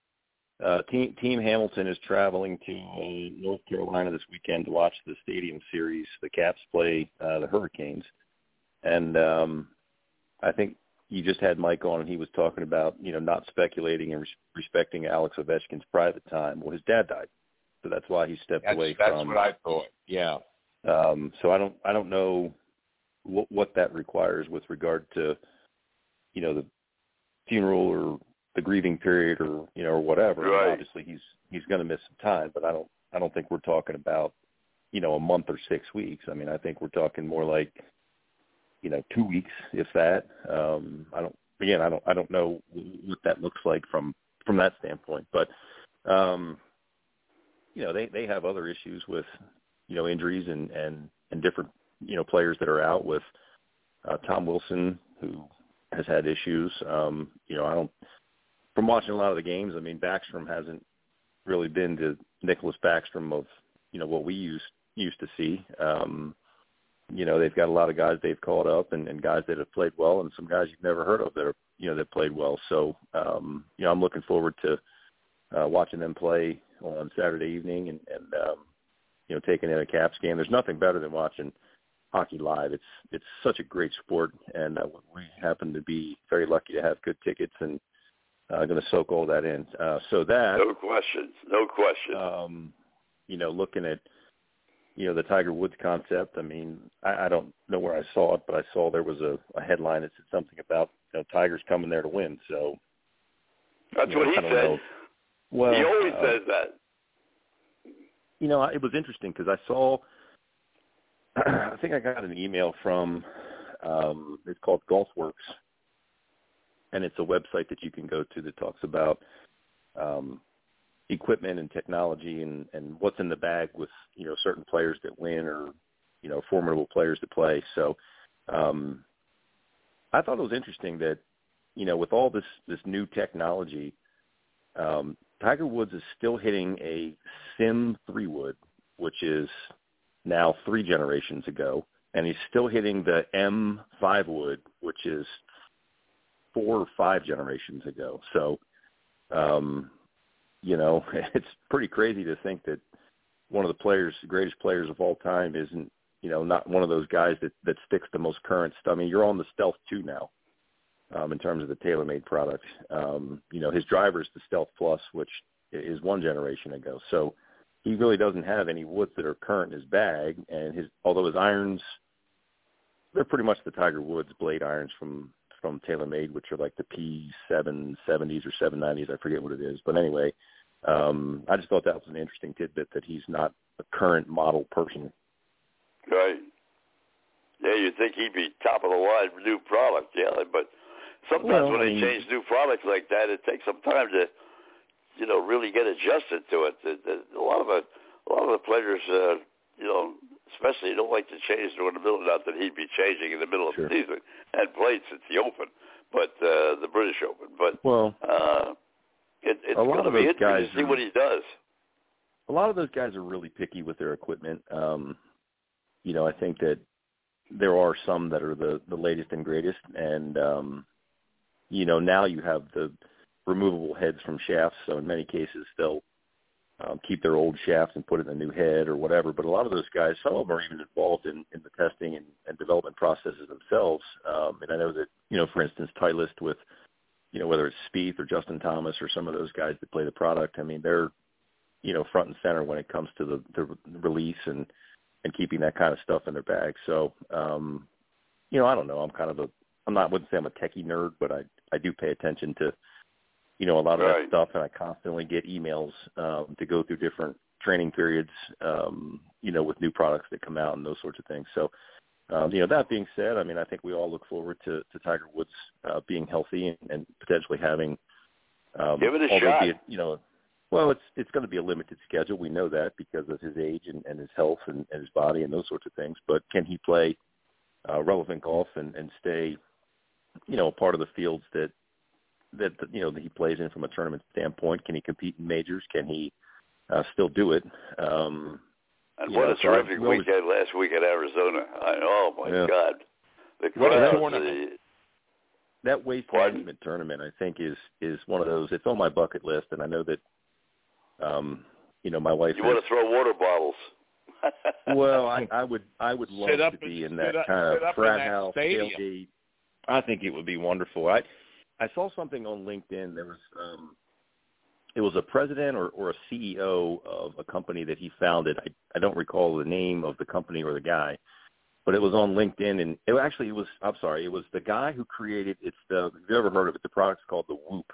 uh, team Team Hamilton is traveling to uh, North Carolina this weekend to watch the Stadium Series. The Caps play uh, the Hurricanes, and um, I think you just had Mike on, and he was talking about you know not speculating and res- respecting Alex Ovechkin's private time. Well, his dad died, so that's why he stepped That's, away that's from. what I thought. Yeah. Um, so I don't I don't know what, what that requires with regard to you know the funeral or the grieving period or you know or whatever. Right. Obviously he's he's going to miss some time, but I don't I don't think we're talking about you know a month or six weeks. I mean I think we're talking more like you know two weeks if that. Um, I don't again I don't I don't know what that looks like from from that standpoint, but um, you know they they have other issues with you know injuries and and and different you know players that are out with uh, Tom Wilson who has had issues. Um, you know I don't from watching a lot of the games. I mean Backstrom hasn't really been to Nicklas Backstrom of you know what we used used to see. Um, you know they've got a lot of guys they've called up and, and guys that have played well and some guys you've never heard of that are you know that played well. So um, you know I'm looking forward to uh, watching them play on Saturday evening and, and um, you know taking in a Caps game. There's nothing better than watching hockey live. It's it's such a great sport, and uh, we happen to be very lucky to have good tickets and uh, going to soak all that in. Uh, so that No questions. No question. um, you know, looking at you know the Tiger Woods concept. I mean, I, I don't know where I saw it, but I saw there was a, a headline that said something about you know Tiger's coming there to win. So That's you know, what he said. know. Well, he always uh, says that. you know, it was interesting because I saw. I think I got an email from. Um, it's called GolfWRX, and it's a website that you can go to that talks about um, equipment and technology and and what's in the bag with you know certain players that win or you know formidable players to play. So um, I thought it was interesting that you know with all this this new technology, um, Tiger Woods is still hitting a Sim three wood, which is now three generations ago, and he's still hitting the M five wood, which is four or five generations ago. So, um, you know, it's pretty crazy to think that one of the players, the greatest players of all time, isn't you know not one of those guys that that sticks the most current stuff. I mean, you're on the Stealth two now. Um, in terms of the TaylorMade product, um, you know his driver is the Stealth Plus, which is one generation ago. So he really doesn't have any woods that are current in his bag, and his although his irons, they're pretty much the Tiger Woods blade irons from from TaylorMade, which are like the P770s or 790s. I forget what it is, but anyway, um, I just thought that was an interesting tidbit that he's not a current model person. Right. Yeah, you'd think he'd be top of the line new product, yeah, but sometimes Well, when I they change new products like that, it takes some time to, you know, really get adjusted to it. The- the- A lot of it, a lot of the players, uh, you know, especially don't like to change during the middle. Not that he'd be changing in the middle of the season and played since the Open, but uh, the British Open. But Well, uh, it, it's going to be interesting to see are- what he does. a lot of those guys are really picky with their equipment. Um, you know, I think that there are some that are the the latest and greatest, and um, you know now you have the removable heads from shafts. So in many cases they'll um, keep their old shafts and put in a new head or whatever. But a lot of those guys, some of them are even involved in, in the testing and, and development processes themselves. Um, and I know that you know, for instance, Titleist with you know whether it's Spieth or Justin Thomas or some of those guys that play the product. I mean, they're you know front and center when it comes to the, the release and and keeping that kind of stuff in their bag. So, um, you know, I don't know. I'm kind of a I'm not wouldn't say I'm a techie nerd, but I I do pay attention to you know a lot of Right. that stuff, and I constantly get emails um, to go through different training periods, um, you know, with new products that come out and those sorts of things. So. Um, you know, that being said, I mean, I think we all look forward to, to Tiger Woods uh, being healthy and, and potentially having um, Give it a shot. it, you know, well, it's it's going to be a limited schedule. We know that because of his age and, and his health and, and his body and those sorts of things. But can he play uh, relevant golf and, and stay, you know, a part of the fields that that you know that he plays in from a tournament standpoint? Can he compete in majors? Can he uh, still do it? Um, And what know, a terrific we always- weekend last week at Arizona. I, oh my Yeah. God, the What a crowd. tournament. that waste management tournament, I think, is is one of those. It's on my bucket list, and I know that, um, you know, my wife. You is- want to throw water bottles? well, I, I would I would love up to be in that up- kind of frat house stadium. tailgate. I think it would be wonderful. I I saw something on LinkedIn. There was um, it was a president or, or a CEO of a company that he founded. I I don't recall the name of the company or the guy, but it was on LinkedIn, and it actually it was I'm sorry, it was the guy who created. It's the if you've ever heard of it, the product's called the Whoop,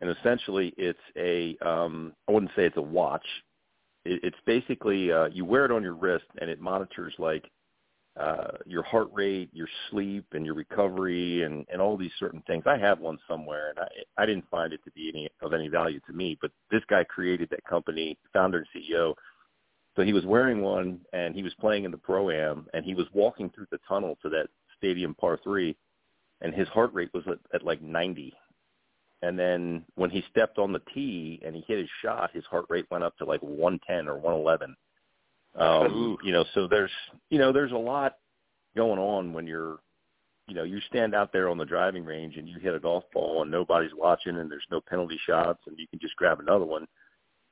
and essentially it's a um, I wouldn't say it's a watch. It, it's basically uh, you wear it on your wrist, and it monitors like uh, your heart rate, your sleep, and your recovery, and, and all these certain things. I have one somewhere, and I, I didn't find it to be any of any value to me. But this guy created that company, founder and CEO. So he was wearing one, and he was playing in the pro am, and he was walking through the tunnel to that stadium par three, and his heart rate was at, at like 90. And then when he stepped on the tee and he hit his shot, his heart rate went up to like 110 or 111. Um, you know, so there's, you know, there's a lot going on when you're, you know, you stand out there on the driving range and you hit a golf ball and nobody's watching and there's no penalty shots and you can just grab another one.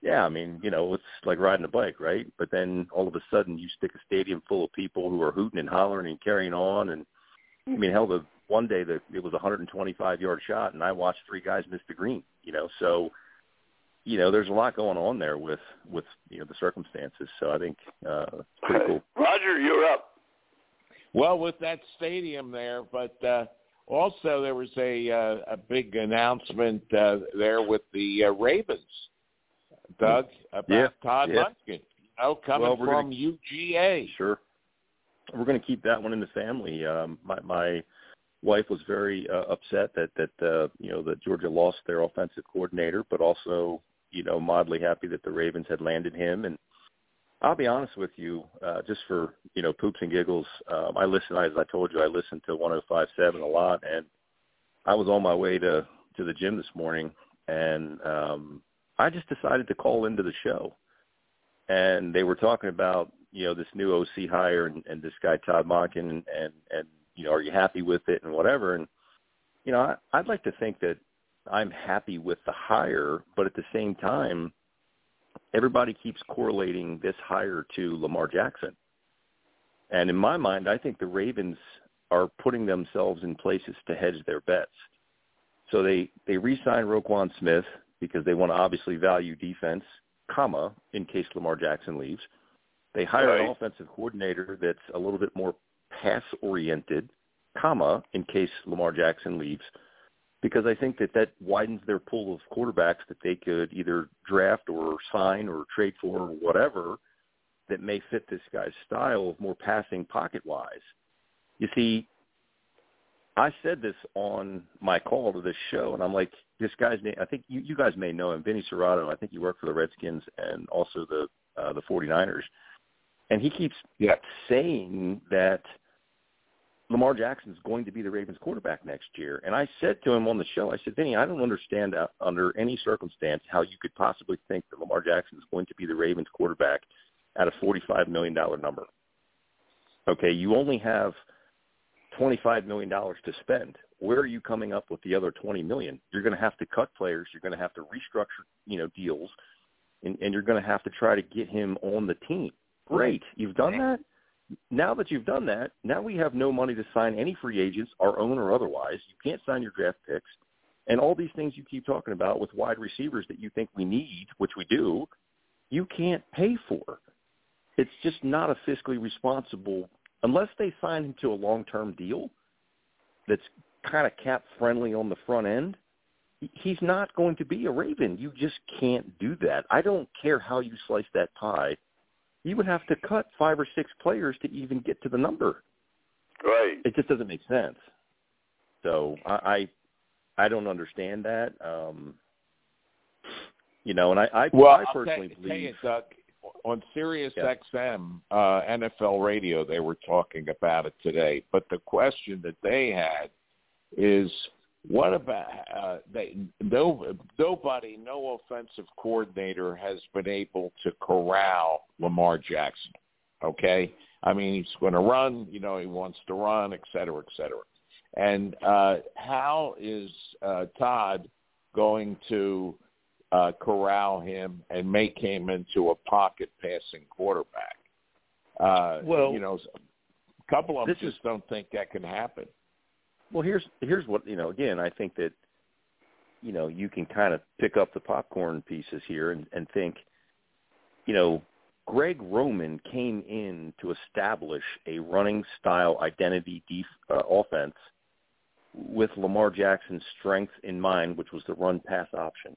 Yeah, I mean, you know, it's like riding a bike, right? But then all of a sudden you stick a stadium full of people who are hooting and hollering and carrying on and I mean, hell, the one day that it was a 125 yard shot and I watched three guys miss the green, you know, so you know, there's a lot going on there with with you know the circumstances. So I think uh, it's pretty cool. Roger, you're up. Well, with that stadium there, but uh, also there was a uh, a big announcement uh, there with the uh, Ravens, Doug, about Yeah, Todd yeah. Monken. You know, coming Well, from gonna- UGA. Sure. We're going to keep that one in the family. Um, my my wife was very uh, upset that that uh, you know that Georgia lost their offensive coordinator, but also you know mildly happy that the Ravens had landed him. And I'll be honest with you, uh, just for you know poops and giggles. Um, I listen, as I told you, I listen to 105.7 a lot, and I was on my way to to the gym this morning, and um, I just decided to call into the show, and they were talking about you know this new OC hire and, and this guy Todd Monken, and, and and you know are you happy with it and whatever, and you know I, I'd like to think that I'm happy with the hire, but at the same time everybody keeps correlating this hire to Lamar Jackson. And in my mind, I think the Ravens are putting themselves in places to hedge their bets. So they they re-sign Roquan Smith because they want to obviously value defense, comma, in case Lamar Jackson leaves. They hire Right. an offensive coordinator that's a little bit more pass oriented, comma, in case Lamar Jackson leaves because I think that that widens their pool of quarterbacks that they could either draft or sign or trade for or whatever that may fit this guy's style of more passing pocket wise. You see, I said this on my call to this show, and I'm like, this guy's name. I think you, you guys may know him, Vinny Cerrato. I think he worked for the Redskins and also the uh, the 49ers, and he keeps Yeah. saying that Lamar Jackson is going to be the Ravens quarterback next year. And I said to him on the show, I said, Vinny, I don't understand uh, under any circumstance how you could possibly think that Lamar Jackson is going to be the Ravens quarterback at a $45 million number. Okay, you only have $25 million to spend. Where are you coming up with the other 20 million? You're going to have to cut players. You're going to have to restructure, you know, deals, and, and you're going to have to try to get him on the team. Great, you've done that now that you've done that, now we have no money to sign any free agents, our own or otherwise. You can't sign your draft picks. And all these things you keep talking about with wide receivers that you think we need, which we do, you can't pay for. It's just not a fiscally responsible unless they sign him to a long-term deal that's kind of cap friendly on the front end. He's not going to be a Raven. You just can't do that. I don't care how you slice that pie you would have to cut five or six players to even get to the number. Right. It just doesn't make sense. So I I, I don't understand that. Um, you know, and I I, Well, I I'll personally tell, believe tell you, Doug, on Sirius Yeah. XM, uh, NFL Radio, they were talking about it today. But the question that they had is, what about uh, they? No, nobody, no offensive coordinator has been able to corral Lamar Jackson. Okay, I mean he's going to run. You know, he wants to run, et cetera, et cetera. And uh, how is uh, Todd going to uh, corral him and make him into a pocket passing quarterback? Uh, Well, you know, a couple of them just don't think that can happen. Well, here's here's what you know. Again, I think that you know you can kind of pick up the popcorn pieces here and, and think, you know, Greg Roman came in to establish a running style identity def, uh, offense with Lamar Jackson's strength in mind, which was the run pass option.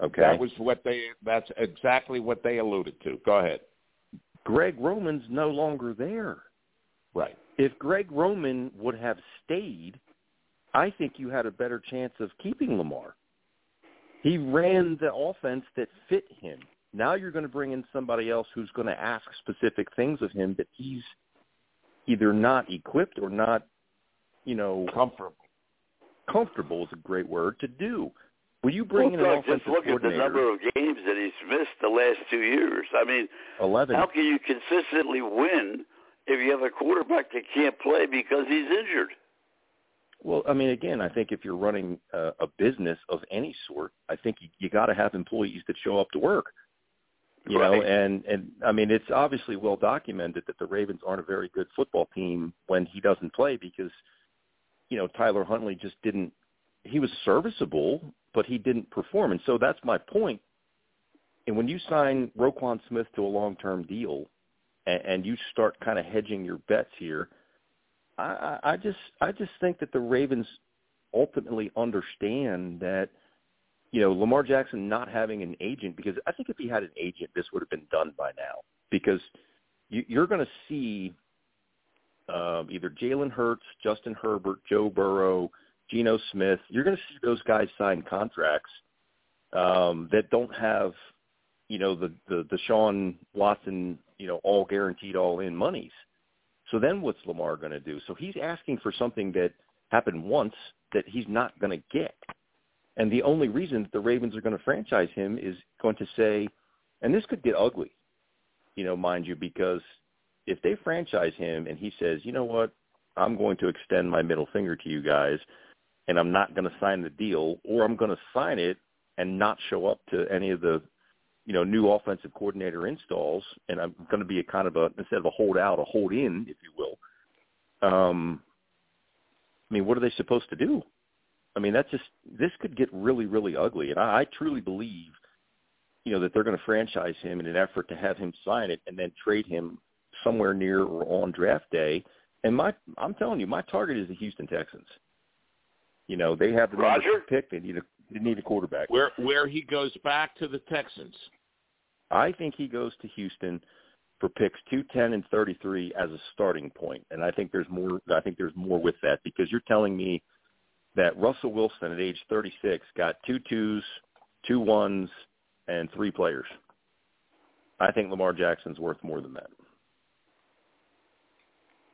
Okay, That was what they. That's exactly what they alluded to. Go ahead. Greg Roman's no longer there. Right. If Greg Roman would have stayed, I think you had a better chance of keeping Lamar. He ran the offense that fit him. Now you're going to bring in somebody else who's going to ask specific things of him that he's either not equipped or not, you know, comfortable. Comfortable is a great word to do. Will you bring in an Well, Doug, offensive just look at the number of games that he's missed the last two years. I mean, Eleven. how can you consistently win if you have a quarterback that can't play because he's injured? Well, I mean, again, I think if you're running a, a business of any sort, I think you, you got to have employees that show up to work. You know, and and I mean, it's obviously well documented that the Ravens aren't a very good football team when he doesn't play because, you know, Tyler Huntley just didn't. He was serviceable, but he didn't perform, and so that's my point. And when you sign Roquan Smith to a long-term deal, and, and you start kind of hedging your bets here, I, I just I just think that the Ravens ultimately understand that you know Lamar Jackson not having an agent because I think if he had an agent, this would have been done by now because you, you're going to see um, either Jalen Hurts, Justin Herbert, Joe Burrow, Geno Smith. You're going to see those guys sign contracts um, that don't have you know, the the Sean Watson, you know, all guaranteed all in monies. So then what's Lamar going to do? So he's asking for something that happened once that he's not going to get. And the only reason that the Ravens are going to franchise him is going to say, and this could get ugly, you know, mind you, because if they franchise him and he says, you know what, I'm going to extend my middle finger to you guys and I'm not going to sign the deal or I'm going to sign it and not show up to any of the you know new offensive coordinator installs and I'm going to be a kind of a instead of a holdout a hold in if you will um I mean what are they supposed to do I mean that's just this could get really really ugly and I, I truly believe you know that they're going to franchise him in an effort to have him sign it and then trade him somewhere near or on draft day and my I'm telling you my target is the Houston Texans you know, they have the number Roger? two pick. They need a they need a quarterback. Where where he goes back to the Texans. I think he goes to Houston for picks two, ten, and thirty three as a starting point, and I think there's more. I think there's more with that because you're telling me that Russell Wilson at age thirty six got two twos, two ones, and three players. I think Lamar Jackson's worth more than that.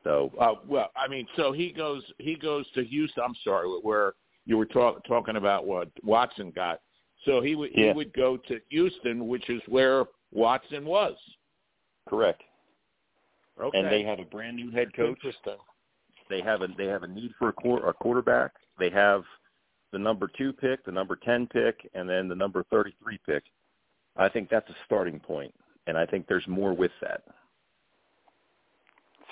So Uh, well, I mean, so he goes he goes to Houston. I'm sorry, where you were talk, talking about what Watson got. So he would he would go to Houston, which is where Watson was. correct. Okay. And they have a brand new head coach. Interesting. They have a they have a need for a, quar- a quarterback. They have the number two pick, the number ten pick, and then the number thirty three pick. I think that's a starting point, and I think there's more with that.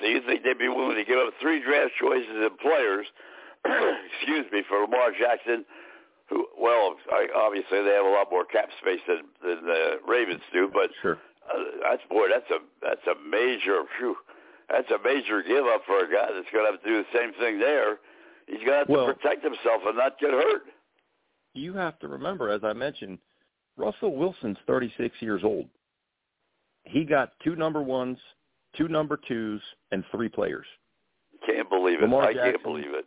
So you think they'd be willing to give up three draft choices and players, excuse me, for Lamar Jackson, who, well, I, obviously they have a lot more cap space than, than the Ravens do, but Sure. uh, that's boy, that's a that's a major, phew, that's a major give up for a guy that's going to have to do the same thing there. He's going to have Well- to protect himself and not get hurt. You have to remember, as I mentioned, Russell Wilson's 36 years old. He got two number ones, two number twos, and three players. Can't believe it. Lamar I can't believe it.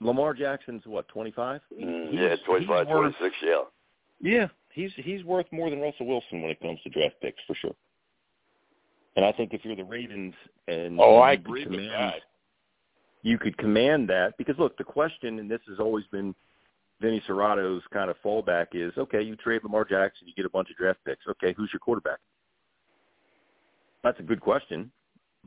Lamar Jackson's what, 25? Mm, yeah, 25, he's worth- yeah. Yeah, he's he's worth more than Russell Wilson when it comes to draft picks for sure. And I think if you're the Ravens and Oh, you I could agree with command- that. you could command that because look, the question, and this has always been Vinny Cerrato's kind of fallback is, okay, you trade Lamar Jackson, you get a bunch of draft picks. Okay, who's your quarterback? That's a good question,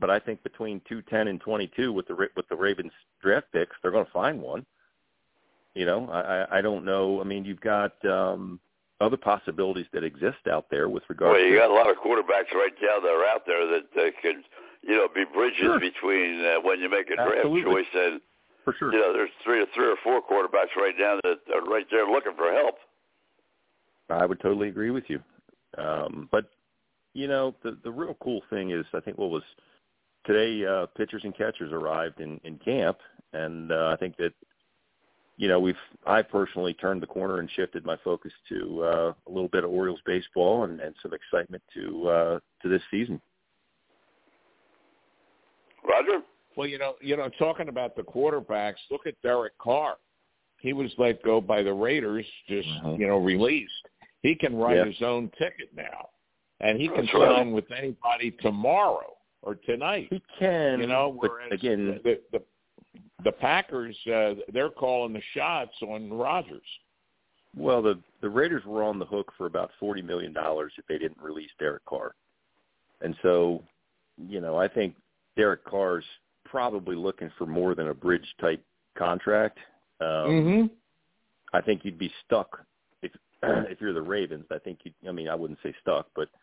but I think between two ten and twenty two with the with the Ravens draft picks, they're going to find one. You know, I I don't know. I mean, you've got um other possibilities that exist out there with regard Well, you to got a lot of quarterbacks right now that are out there that, that could, you know, be bridges Sure. between uh, when you make a draft Absolutely. choice and, for sure. you know, there's three or three or four quarterbacks right now that are right there looking for help. I would totally agree with you. Um, but you know, the the real cool thing is, I think what was today, uh, pitchers and catchers arrived in in camp, and uh, I think that you know we've I personally turned the corner and shifted my focus to uh, a little bit of Orioles baseball and, and some excitement to uh, to this season. Roger? Well, you know, you know, talking about the quarterbacks, look at Derek Carr. He was let go by the Raiders, just Mhm. you know, released. He can write Yeah. his own ticket now, and he can That's right. sign with anybody tomorrow or tonight. He can, You know, whereas again, the the, the Packers, uh, they're calling the shots on Rodgers. Well, the the Raiders were on the hook for about forty million dollars if they didn't release Derek Carr, and so, you know, I think Derek Carr's probably looking for more than a bridge type contract. Um, mm-hmm. I think you'd be stuck if if you're the Ravens. I think you. I mean, I wouldn't say stuck, but y-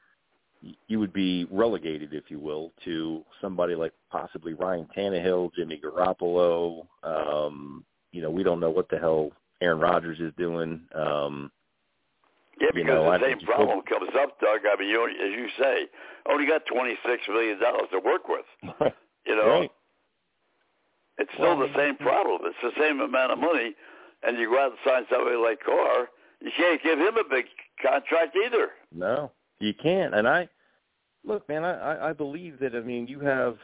you would be relegated, if you will, to somebody like possibly Ryan Tannehill, Jimmy Garoppolo. Um, you know, we don't know what the hell Aaron Rodgers is doing. Um, Yeah, You because know, I the same you problem comes up, Doug. I mean, you only, as you say, only got twenty six million dollars to work with. You know, Right. it's still Well, the same problem. It's the same amount of money, and you go out and sign somebody like Carr. You can't give him a big contract either. No, you can't. And I look, man. I I- believe that. I mean, you have,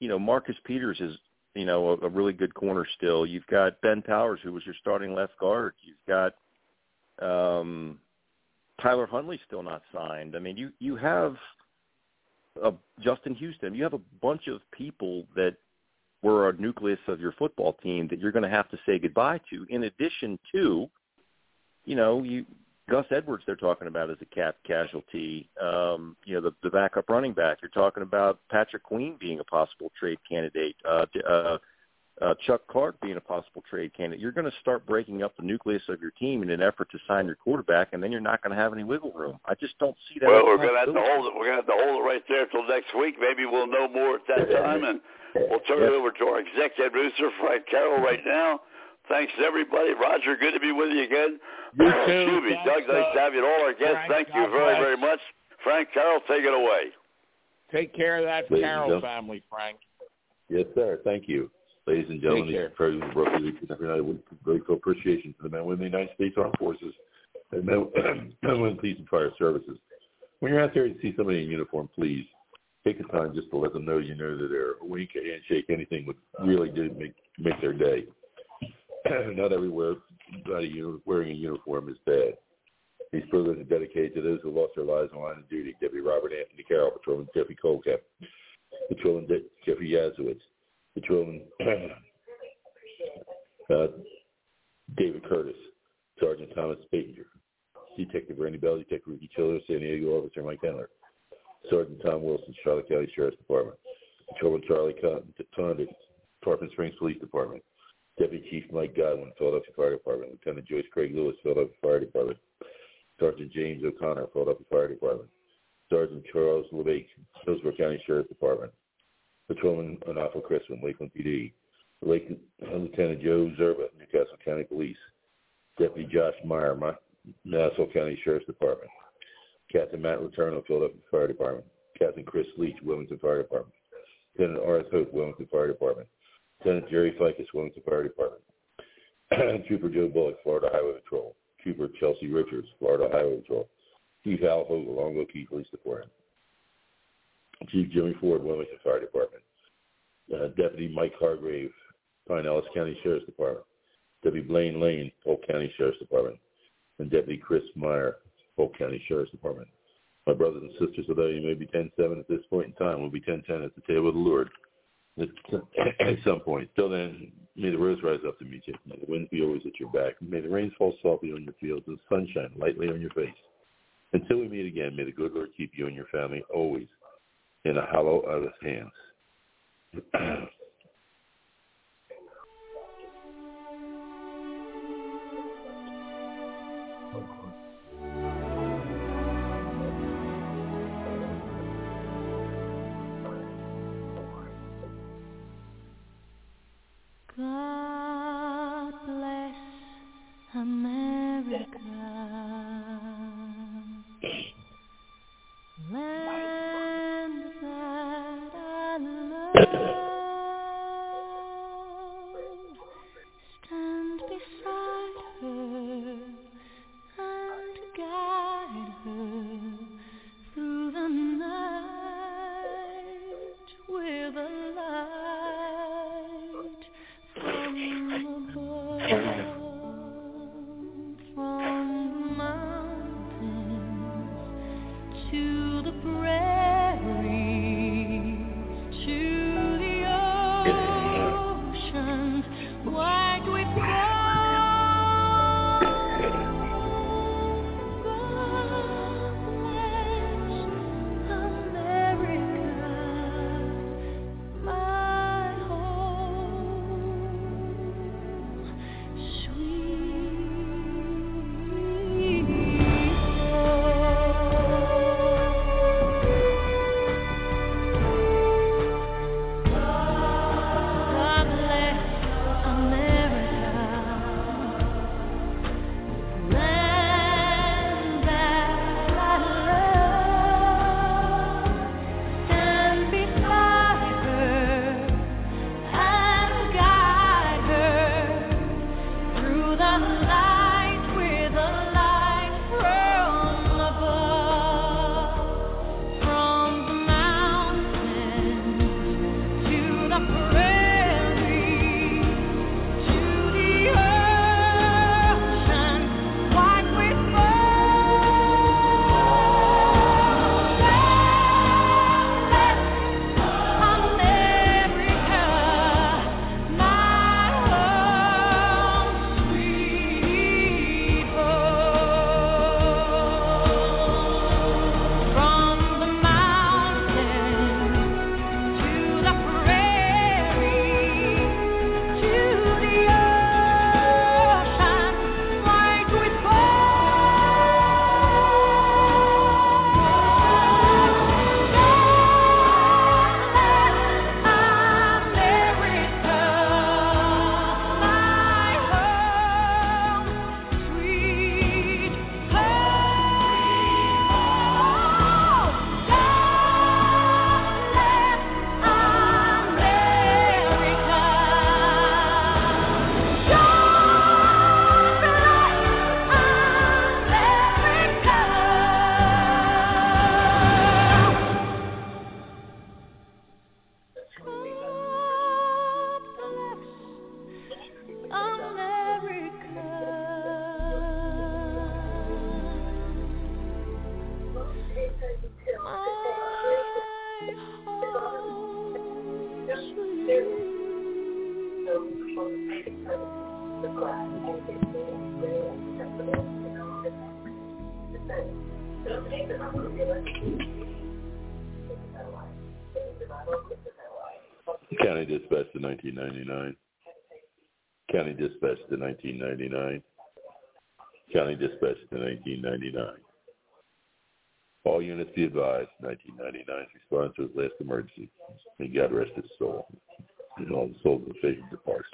you know, Marcus Peters is, you know, a, a really good corner still. You've got Ben Powers, who was your starting left guard. You've got, um, Tyler Huntley's still not signed. I mean, you you have a Justin Houston. You have a bunch of people that were a nucleus of your football team that you're going to have to say goodbye to. In addition to, you know, you Gus Edwards they're talking about as a cap casualty. Um, you know, the, the backup running back. You're talking about Patrick Queen being a possible trade candidate. Uh, uh, uh, Chuck Clark being a possible trade candidate. You're going to start breaking up the nucleus of your team in an effort to sign your quarterback, and then you're not going to have any wiggle room. I just don't see that. Well, we're going to have to hold it. We're going to have to hold it right there until next week. Maybe we'll know more at that time, and we'll turn it over to our executive producer, Frank Carroll, right now. Thanks, everybody. Roger, good to be with you again. You uh, too. Excuse me, Thanks, Doug. Nice uh, to have you. All our guests, Frank, thank you God very, bless. very much. Frank Carroll, take it away. Take care of that Ladies and Carroll family, Frank. Yes, sir. Thank you. Ladies and gentlemen, care. this is President of Brooklyn Legion every night with grateful appreciation to the men and women of the United States Armed Forces and men men and women police and fire services. When you're out there and see somebody in uniform, please take the time just to let them know you know that they're a wink, a handshake, anything would really do make make their day. Not everywhere not a wearing a uniform is bad. These programs are dedicated to those who lost their lives on line of duty. Deputy Robert Anthony Carroll, Patrolman Jeffrey Colcap, Patrolman De- Jeffrey Yazowitz, Patrolman uh, David Curtis, Sergeant Thomas Spatinger, Detective Randy Bell, Detective Ricky Childers, San Diego Officer Mike Henler, Sergeant Tom Wilson, Charlotte County Sheriff's Department, Patrolman Charlie Condit, Tarpon Springs Police Department, Deputy Chief Mike Godwin, Philadelphia Fire Department, Lieutenant Joyce Craig Lewis, Philadelphia Fire Department, Sergeant James O'Connor, Philadelphia Fire Department, Sergeant Charles LeBake, Hillsborough County Sheriff's Department, Patrolman Anafo Crispin, Lakeland PD, Lake, uh, Lieutenant Joe Zerba, New Castle County Police, Deputy Josh Meyer, Nassau County Sheriff's Department, Captain Matt Letourneau, Philadelphia Fire Department, Captain Chris Leach, Wilmington Fire Department, Lieutenant Arth Hope, Wilmington Fire Department, Lieutenant Jerry Ficus, Wilmington Fire Department, Trooper Joe Bullock, Florida Highway Patrol, Trooper Chelsea Richards, Florida Highway Patrol, Chief Al Hogle, Longboat Key Police Department, Chief Jimmy Ford, Wilmington Fire Department, uh, Deputy Mike Hargrave, Pinellas County Sheriff's Department, Deputy Blaine Lane, Polk County Sheriff's Department, and Deputy Chris Meyer, Polk County Sheriff's Department. My brothers and sisters, although you may be 10-7 at this point in time, we'll be 10-10 at the table of the Lord at some point. Till then, may the rose rise up to meet you. May the winds be always at your back. May the rains fall softly on your fields and the sun lightly on your face. Until we meet again, may the good Lord keep you and your family always in a hollow of his hands. 1999. County Dispatch to 1999. County Dispatch to 1999. All units be advised, 1999's response to his last emergency. May God rest his soul. And all the souls of the faithful departs.